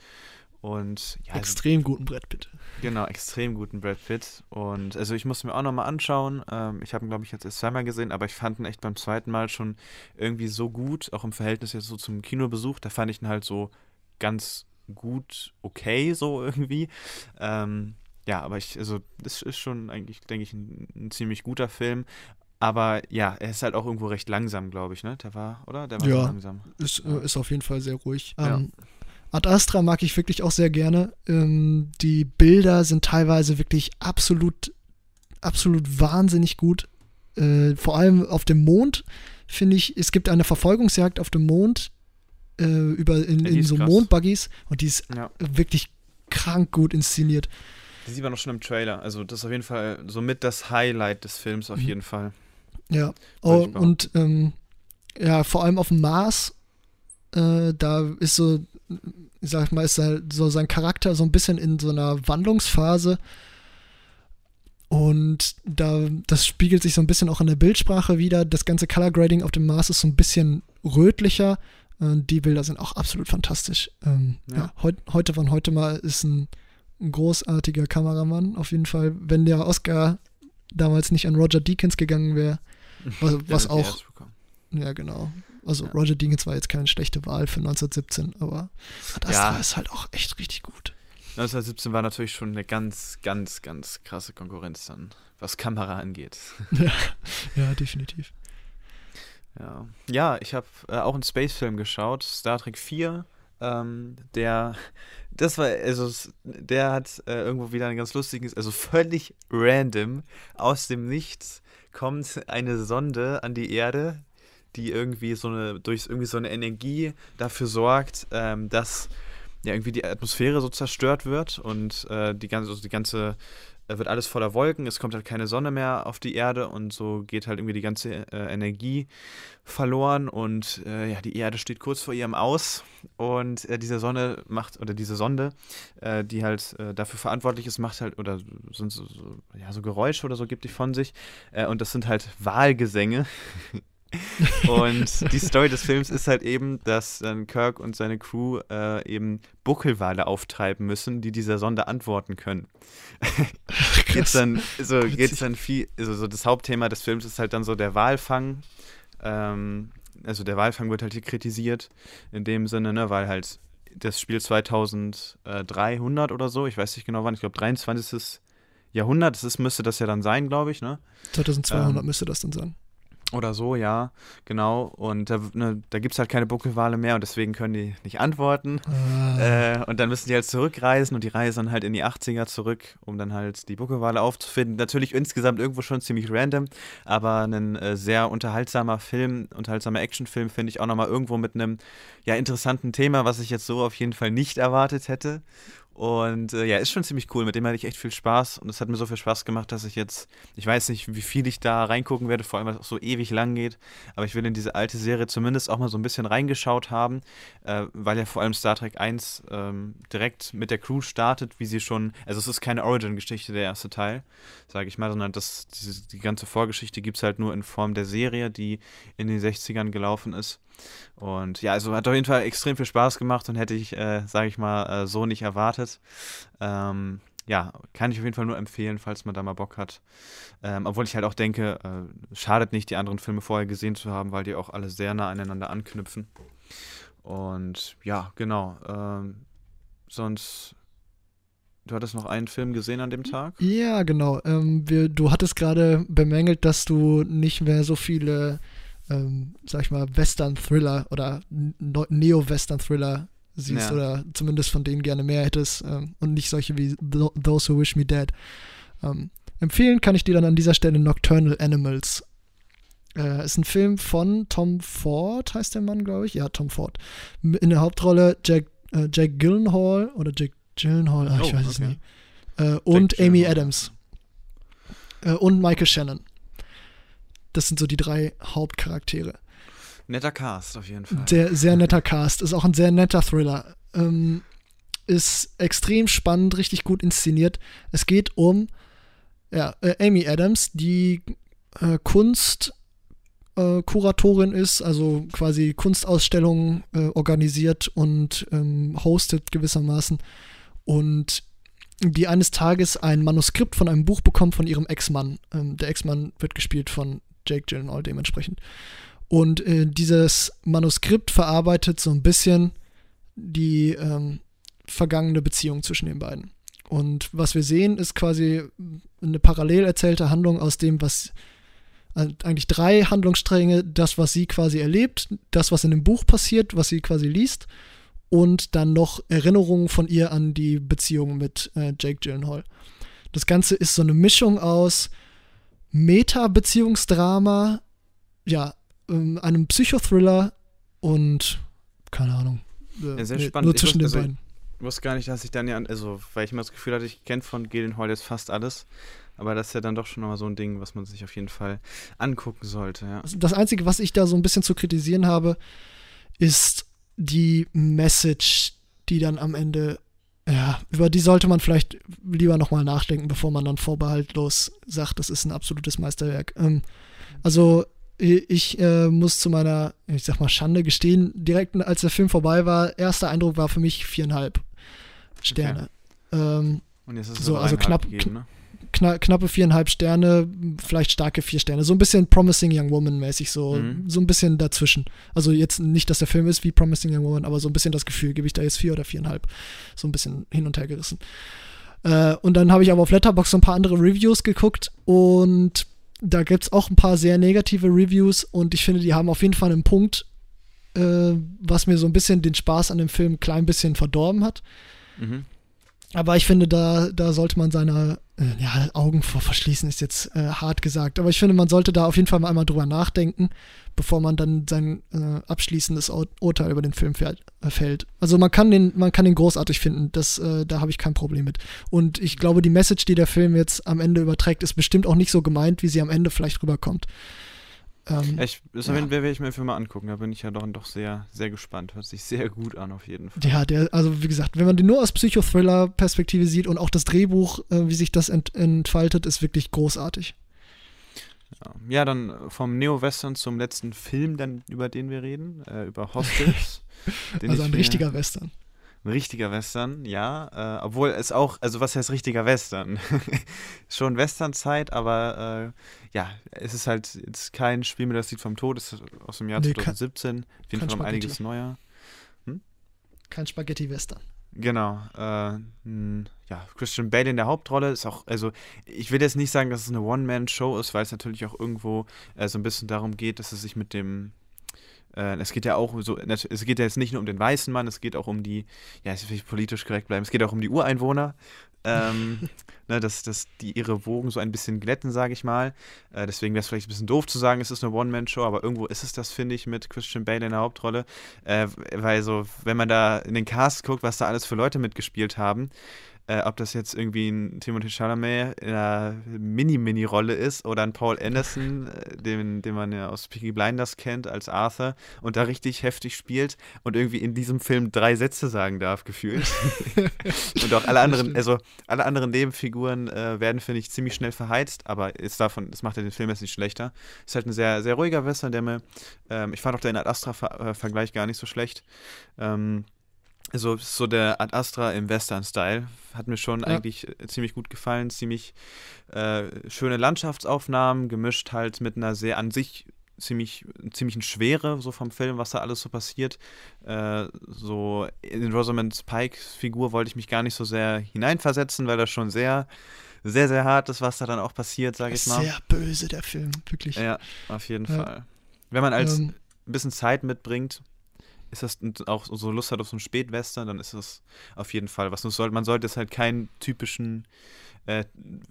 Und ja, also extrem also, guten Brad Pitt. Genau, extrem guten Brad Pitt. Und also ich muss mir auch nochmal anschauen. Ähm, ich habe ihn, glaube ich, jetzt erst zweimal gesehen, aber ich fand ihn echt beim zweiten Mal schon irgendwie so gut, auch im Verhältnis jetzt so zum Kinobesuch. Da fand ich ihn halt so ganz gut, okay, so irgendwie. Ähm, ja, aber ich, also, das ist schon eigentlich, denke ich, ein, ein, ziemlich guter Film. Aber ja, er ist halt auch irgendwo recht langsam, glaube ich, ne? Der war, oder? Der war ja, langsam. Ist, ja. ist auf jeden Fall sehr ruhig. Ja. Ähm, Ad Astra mag ich wirklich auch sehr gerne. Ähm, die Bilder sind teilweise wirklich absolut, absolut wahnsinnig gut. Äh, vor allem auf dem Mond finde ich, es gibt eine Verfolgungsjagd auf dem Mond, äh, über in, in so Mondbuggies und die ist ja. wirklich krank gut inszeniert. Die sieht man auch schon im Trailer. Also das ist auf jeden Fall somit das Highlight des Films auf mhm. jeden Fall. Ja, oh, und ähm, ja, vor allem auf dem Mars, äh, da ist so, ich sag mal, ist so sein Charakter so ein bisschen in so einer Wandlungsphase. Und da, das spiegelt sich so ein bisschen auch in der Bildsprache wieder. Das ganze Color Grading auf dem Mars ist so ein bisschen rötlicher. Äh, die Bilder sind auch absolut fantastisch. Ähm, ja. ja heut, heute von heute mal ist ein, ein, großartiger Kameramann. Auf jeden Fall, wenn der Oscar damals nicht an Roger Deakins gegangen wäre, was, was auch. Ja, genau. Also ja. Roger Deakins war jetzt keine schlechte Wahl für 1917, aber das ja. ist halt auch echt richtig gut. 1917 war natürlich schon eine ganz, ganz, ganz krasse Konkurrenz dann, was Kamera angeht. Ja, ja definitiv. Ja, ja ich habe äh, auch einen Space-Film geschaut, Star Trek 4. Ähm, der, das war, also, der hat äh, irgendwo wieder einen ganz lustigen, also völlig random, aus dem Nichts kommt eine Sonde an die Erde, die irgendwie so eine, durch irgendwie so eine Energie dafür sorgt, ähm, dass ja irgendwie die Atmosphäre so zerstört wird und äh, die ganze, also die ganze wird alles voller Wolken, es kommt halt keine Sonne mehr auf die Erde und so geht halt irgendwie die ganze äh, Energie verloren und äh, ja, die Erde steht kurz vor ihrem Aus und äh, diese Sonne macht, oder diese Sonde, äh, die halt äh, dafür verantwortlich ist, macht halt, oder sind so, so, ja, so Geräusche oder so gibt die von sich und das sind halt Wahlgesänge. und die Story des Films ist halt eben, dass dann Kirk und seine Crew äh, eben Buckelwale auftreiben müssen, die dieser Sonde antworten können. geht's dann, so geht's dann viel, also so das Hauptthema des Films ist halt dann so der Walfang. Ähm, also der Walfang wird halt hier kritisiert in dem Sinne, ne, weil halt das Spiel 2300 oder so, ich weiß nicht genau wann, ich glaube 23. Jahrhundert, das ist, müsste das ja dann sein, glaube ich, ne? 2200 ähm, müsste das dann sein. Oder so, ja, genau. Und da, ne, da gibt es halt keine Buckelwale mehr und deswegen können die nicht antworten. Ah. Äh, und dann müssen die halt zurückreisen und die reisen dann halt in die 80er zurück, um dann halt die Buckelwale aufzufinden. Natürlich insgesamt irgendwo schon ziemlich random, aber ein äh, sehr unterhaltsamer Film, unterhaltsamer Actionfilm finde ich auch nochmal irgendwo mit einem ja, interessanten Thema, was ich jetzt so auf jeden Fall nicht erwartet hätte. Und äh, ja, ist schon ziemlich cool. Mit dem hatte ich echt viel Spaß. Und es hat mir so viel Spaß gemacht, dass ich jetzt, ich weiß nicht, wie viel ich da reingucken werde, vor allem, weil es auch so ewig lang geht. Aber ich will in diese alte Serie zumindest auch mal so ein bisschen reingeschaut haben, äh, weil ja vor allem Star Trek 1 ähm, direkt mit der Crew startet, wie sie schon, also es ist keine Origin-Geschichte, der erste Teil, sage ich mal, sondern das, diese, die ganze Vorgeschichte gibt es halt nur in Form der Serie, die in den 60ern gelaufen ist. Und ja, also hat auf jeden Fall extrem viel Spaß gemacht und hätte ich, äh, sage ich mal, äh, so nicht erwartet. Ähm, ja, kann ich auf jeden Fall nur empfehlen, falls man da mal Bock hat. Ähm, obwohl ich halt auch denke, äh, schadet nicht, die anderen Filme vorher gesehen zu haben, weil die auch alle sehr nah aneinander anknüpfen. Und ja, genau. Ähm, sonst, du hattest noch einen Film gesehen an dem Tag? Ja, genau. Ähm, wir, du hattest gerade bemängelt, dass du nicht mehr so viele ähm, sag ich mal, Western-Thriller oder Neo-Western-Thriller siehst ja. oder zumindest von denen gerne mehr hättest ähm, und nicht solche wie Those Who Wish Me Dead. Ähm, empfehlen kann ich dir dann an dieser Stelle Nocturnal Animals. Äh, ist ein Film von Tom Ford, heißt der Mann, glaube ich. Ja, Tom Ford. In der Hauptrolle Jack, äh, Jack Gyllenhaal oder Jack Gyllenhaal, ah, ich oh, weiß okay. es nicht. Äh, und Amy Gyllenhaal. Adams. Äh, und Michael Shannon. Das sind so die drei Hauptcharaktere. Netter Cast auf jeden Fall. Sehr, sehr netter Cast. Ist auch ein sehr netter Thriller. Ähm, ist extrem spannend, richtig gut inszeniert. Es geht um ja, äh, Amy Adams, die äh, Kunstkuratorin äh, ist, also quasi Kunstausstellungen äh, organisiert und ähm, hostet gewissermaßen. Und die eines Tages ein Manuskript von einem Buch bekommt von ihrem Ex-Mann. Ähm, der Ex-Mann wird gespielt von Jake Gyllenhaal dementsprechend. Und äh, dieses Manuskript verarbeitet so ein bisschen die ähm, vergangene Beziehung zwischen den beiden. Und was wir sehen, ist quasi eine parallel erzählte Handlung aus dem, was äh, eigentlich drei Handlungsstränge, das, was sie quasi erlebt, das, was in dem Buch passiert, was sie quasi liest, und dann noch Erinnerungen von ihr an die Beziehung mit äh, Jake Gyllenhaal. Das Ganze ist so eine Mischung aus Meta-Beziehungsdrama, ja, ähm, einem Psychothriller und keine Ahnung. Äh, ja, sehr spannend. Nur zwischen den also, beiden. wusste gar nicht, dass ich dann ja, also, weil ich immer das Gefühl hatte, ich kenne von Gildenhall jetzt fast alles. Aber das ist ja dann doch schon nochmal so ein Ding, was man sich auf jeden Fall angucken sollte. Ja. Das Einzige, was ich da so ein bisschen zu kritisieren habe, ist die Message, die dann am Ende, ja, über die sollte man vielleicht lieber nochmal nachdenken, bevor man dann vorbehaltlos sagt, das ist ein absolutes Meisterwerk. Ähm, also ich äh, muss zu meiner, ich sag mal, Schande gestehen, direkt als der Film vorbei war, erster Eindruck war für mich viereinhalb Sterne. Okay. Ähm, Und jetzt ist es so, also knapp, gegeben, ne? Kna knappe viereinhalb Sterne, vielleicht starke vier Sterne. So ein bisschen Promising Young Woman mäßig, so, mhm. so ein bisschen dazwischen. Also jetzt nicht, dass der Film ist wie Promising Young Woman, aber so ein bisschen das Gefühl, gebe ich da jetzt vier oder viereinhalb. So ein bisschen hin und her gerissen. Äh, und dann habe ich aber auf Letterboxd so ein paar andere Reviews geguckt und da gibt es auch ein paar sehr negative Reviews und ich finde, die haben auf jeden Fall einen Punkt, äh, was mir so ein bisschen den Spaß an dem Film ein klein bisschen verdorben hat. Mhm. Aber ich finde, da, da sollte man seine äh, ja, Augen vor verschließen, ist jetzt äh, hart gesagt. Aber ich finde, man sollte da auf jeden Fall mal einmal drüber nachdenken, bevor man dann sein äh, abschließendes Ur Urteil über den Film äh, fällt. Also man kann den, man kann den großartig finden, das, äh, da habe ich kein Problem mit. Und ich glaube, die Message, die der Film jetzt am Ende überträgt, ist bestimmt auch nicht so gemeint, wie sie am Ende vielleicht rüberkommt. Ähm, ja, ich, das ja. werde ich mir Film mal angucken, da bin ich ja doch, doch sehr, sehr gespannt. Hört sich sehr gut an, auf jeden Fall. Ja, der, also wie gesagt, wenn man den nur aus Psychothriller-Perspektive sieht und auch das Drehbuch, äh, wie sich das ent, entfaltet, ist wirklich großartig. Ja, ja dann vom Neo-Western zum letzten Film, dann, über den wir reden, äh, über Hostiles. also ein richtiger Western. Ein richtiger Western, ja. Äh, obwohl es auch, also was heißt richtiger Western? Schon Westernzeit, aber äh, ja, es ist halt jetzt kein Spiel mehr, das Lied vom Tod, es ist aus dem Jahr nee, 2017. Auf jeden Fall um einiges neuer. Hm? Kein Spaghetti-Western. Genau. Äh, mh, ja, Christian Bale in der Hauptrolle ist auch, also ich will jetzt nicht sagen, dass es eine One-Man-Show ist, weil es natürlich auch irgendwo äh, so ein bisschen darum geht, dass es sich mit dem äh, es geht ja auch so, es geht ja jetzt nicht nur um den weißen Mann, es geht auch um die, ja, es will politisch korrekt bleiben, es geht auch um die Ureinwohner, ähm, ne, dass, dass die ihre Wogen so ein bisschen glätten, sage ich mal. Äh, deswegen wäre es vielleicht ein bisschen doof zu sagen, es ist eine One-Man-Show, aber irgendwo ist es das, finde ich, mit Christian Bale in der Hauptrolle. Äh, weil so, wenn man da in den Cast guckt, was da alles für Leute mitgespielt haben, äh, ob das jetzt irgendwie ein Timothy Chalamet in einer Mini-Mini-Rolle ist oder ein Paul Anderson, äh, den, den man ja aus Peaky Blinders kennt als Arthur und da richtig heftig spielt und irgendwie in diesem Film drei Sätze sagen darf, gefühlt. und auch alle anderen, also alle anderen Nebenfiguren äh, werden, finde ich, ziemlich schnell verheizt, aber ist davon, das macht ja den Film jetzt nicht schlechter. Ist halt ein sehr, sehr ruhiger Western, der mir, ähm, ich fand auch den Ad Astra-Vergleich gar nicht so schlecht. Ähm, also so der Ad Astra im Western-Style hat mir schon ja. eigentlich äh, ziemlich gut gefallen. Ziemlich äh, schöne Landschaftsaufnahmen, gemischt halt mit einer sehr an sich ziemlich ziemlichen Schwere so vom Film, was da alles so passiert. Äh, so in Rosamund Pikes Figur wollte ich mich gar nicht so sehr hineinversetzen, weil das schon sehr sehr sehr hart ist, was da dann auch passiert, sage ich mal. Sehr böse der Film, wirklich. Ja, auf jeden ja. Fall. Wenn man als ähm, ein bisschen Zeit mitbringt, ist das auch so Lust hat auf so einen Spätwestern, dann ist das auf jeden Fall was. Man sollte es halt keinen typischen äh,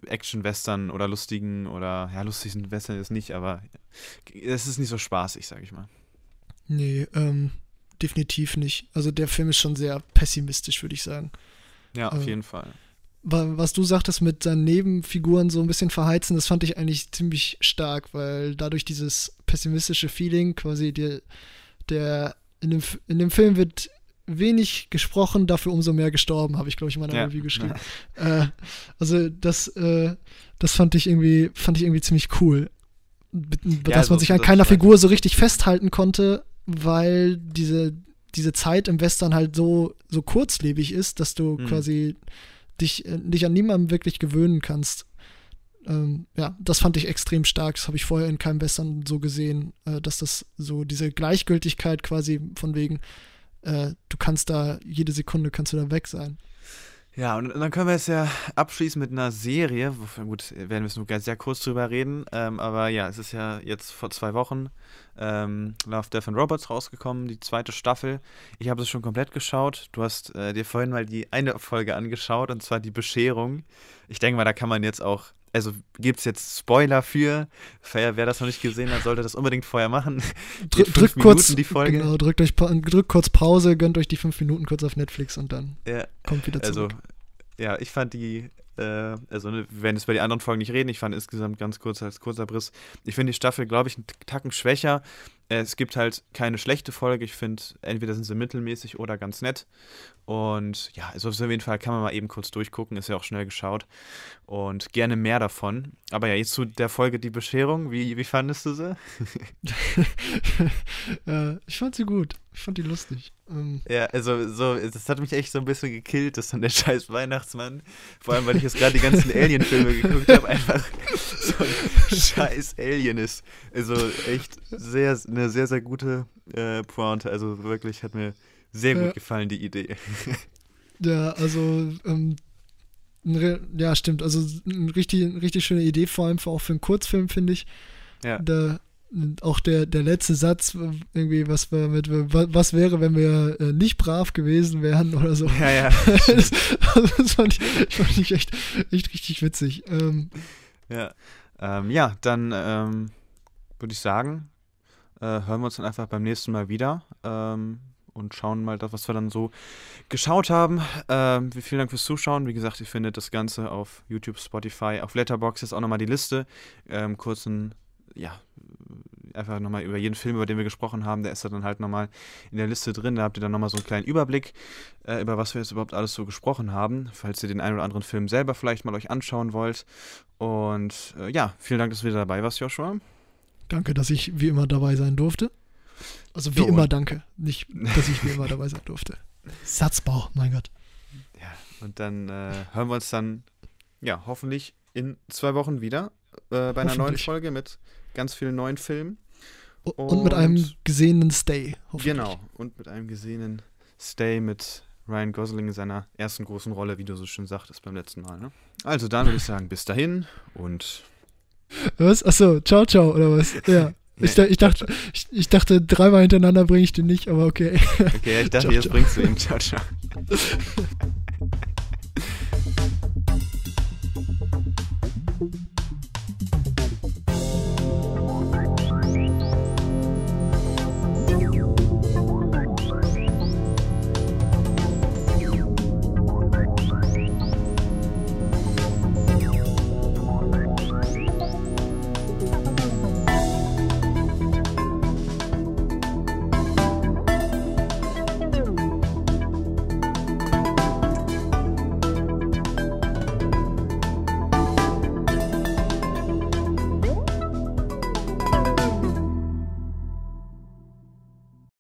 Action-Western oder lustigen oder ja, lustigen Western ist nicht, aber es ist nicht so spaßig, sag ich mal. Nee, ähm, definitiv nicht. Also der Film ist schon sehr pessimistisch, würde ich sagen. Ja, auf ähm, jeden Fall. Was du sagtest mit seinen Nebenfiguren so ein bisschen verheizen, das fand ich eigentlich ziemlich stark, weil dadurch dieses pessimistische Feeling quasi der, der in dem, in dem Film wird wenig gesprochen, dafür umso mehr gestorben, habe ich, glaube ich, in meiner ja. Review geschrieben. Ja. Äh, also das, äh, das fand ich irgendwie, fand ich irgendwie ziemlich cool. Dass ja, so, man sich an keiner Figur so richtig festhalten konnte, weil diese, diese Zeit im Western halt so, so kurzlebig ist, dass du mhm. quasi dich, äh, dich an niemandem wirklich gewöhnen kannst ähm, ja, das fand ich extrem stark. Das habe ich vorher in keinem Western so gesehen, äh, dass das so diese Gleichgültigkeit quasi von wegen, äh, du kannst da jede Sekunde kannst du da weg sein. Ja, und dann können wir es ja abschließen mit einer Serie. Gut, werden wir nur sehr kurz drüber reden. Ähm, aber ja, es ist ja jetzt vor zwei Wochen ähm, Love, Death and Robots rausgekommen, die zweite Staffel. Ich habe es schon komplett geschaut. Du hast äh, dir vorhin mal die eine Folge angeschaut, und zwar die Bescherung. Ich denke mal, da kann man jetzt auch also gibt es jetzt Spoiler für. Wer das noch nicht gesehen hat, sollte das unbedingt vorher machen. Drück, drückt kurz die Folge. Genau, drückt, euch, drückt kurz Pause, gönnt euch die fünf Minuten kurz auf Netflix und dann ja, kommt wieder zurück. Also, ja, ich fand die äh, also ne, wir werden jetzt bei den anderen Folgen nicht reden, ich fand insgesamt ganz kurz als kurzer Briss. Ich finde die Staffel, glaube ich, einen Tacken schwächer. Es gibt halt keine schlechte Folge. Ich finde, entweder sind sie mittelmäßig oder ganz nett. Und ja, also auf jeden Fall kann man mal eben kurz durchgucken, ist ja auch schnell geschaut. Und gerne mehr davon. Aber ja, jetzt zu der Folge Die Bescherung. Wie, wie fandest du sie? äh, ich fand sie gut. Ich fand die lustig. Ähm, ja, also so, das hat mich echt so ein bisschen gekillt, dass dann der scheiß Weihnachtsmann, vor allem weil ich jetzt gerade die ganzen Alien-Filme geguckt habe, einfach so ein scheiß Alien ist. Also echt sehr, eine sehr, sehr gute äh, Pointe. Also wirklich hat mir sehr gut ja. gefallen, die Idee. Ja, also, ähm, ja, stimmt. Also, eine richtig, richtig schöne Idee, vor allem auch für einen Kurzfilm, finde ich. Ja. Da, auch der, der letzte Satz, irgendwie, was wir mit, was wäre, wenn wir äh, nicht brav gewesen wären oder so. Ja, ja. das, das fand, ich, fand ich echt, echt richtig witzig. Ähm, ja. Ähm, ja, dann ähm, würde ich sagen, äh, hören wir uns dann einfach beim nächsten Mal wieder. Ähm, und schauen mal was wir dann so geschaut haben. Ähm, vielen Dank fürs Zuschauen. Wie gesagt, ihr findet das Ganze auf YouTube, Spotify, auf Letterboxd ist auch nochmal die Liste. Ähm, kurzen, ja, einfach nochmal über jeden Film, über den wir gesprochen haben, der ist dann halt nochmal in der Liste drin. Da habt ihr dann nochmal so einen kleinen Überblick, äh, über was wir jetzt überhaupt alles so gesprochen haben, falls ihr den einen oder anderen Film selber vielleicht mal euch anschauen wollt. Und äh, ja, vielen Dank, dass du wieder dabei warst, Joshua. Danke, dass ich wie immer dabei sein durfte. Also wie so, immer danke. Nicht, dass ich wie immer dabei sein durfte. Satzbau, mein Gott. Ja, und dann äh, hören wir uns dann, ja, hoffentlich in zwei Wochen wieder äh, bei einer neuen Folge mit ganz vielen neuen Filmen. Und, und mit einem gesehenen Stay. Genau, und mit einem gesehenen Stay mit Ryan Gosling in seiner ersten großen Rolle, wie du so schön sagtest beim letzten Mal. Ne? Also dann würde ich sagen, bis dahin und. Was? Achso, ciao, ciao, oder was? Ja. Ich, ich, dachte, ich, ich, dachte, dreimal hintereinander bringe ich den nicht, aber okay. Okay, ich dachte, ciao, jetzt bringst du ihn. Ciao, ciao.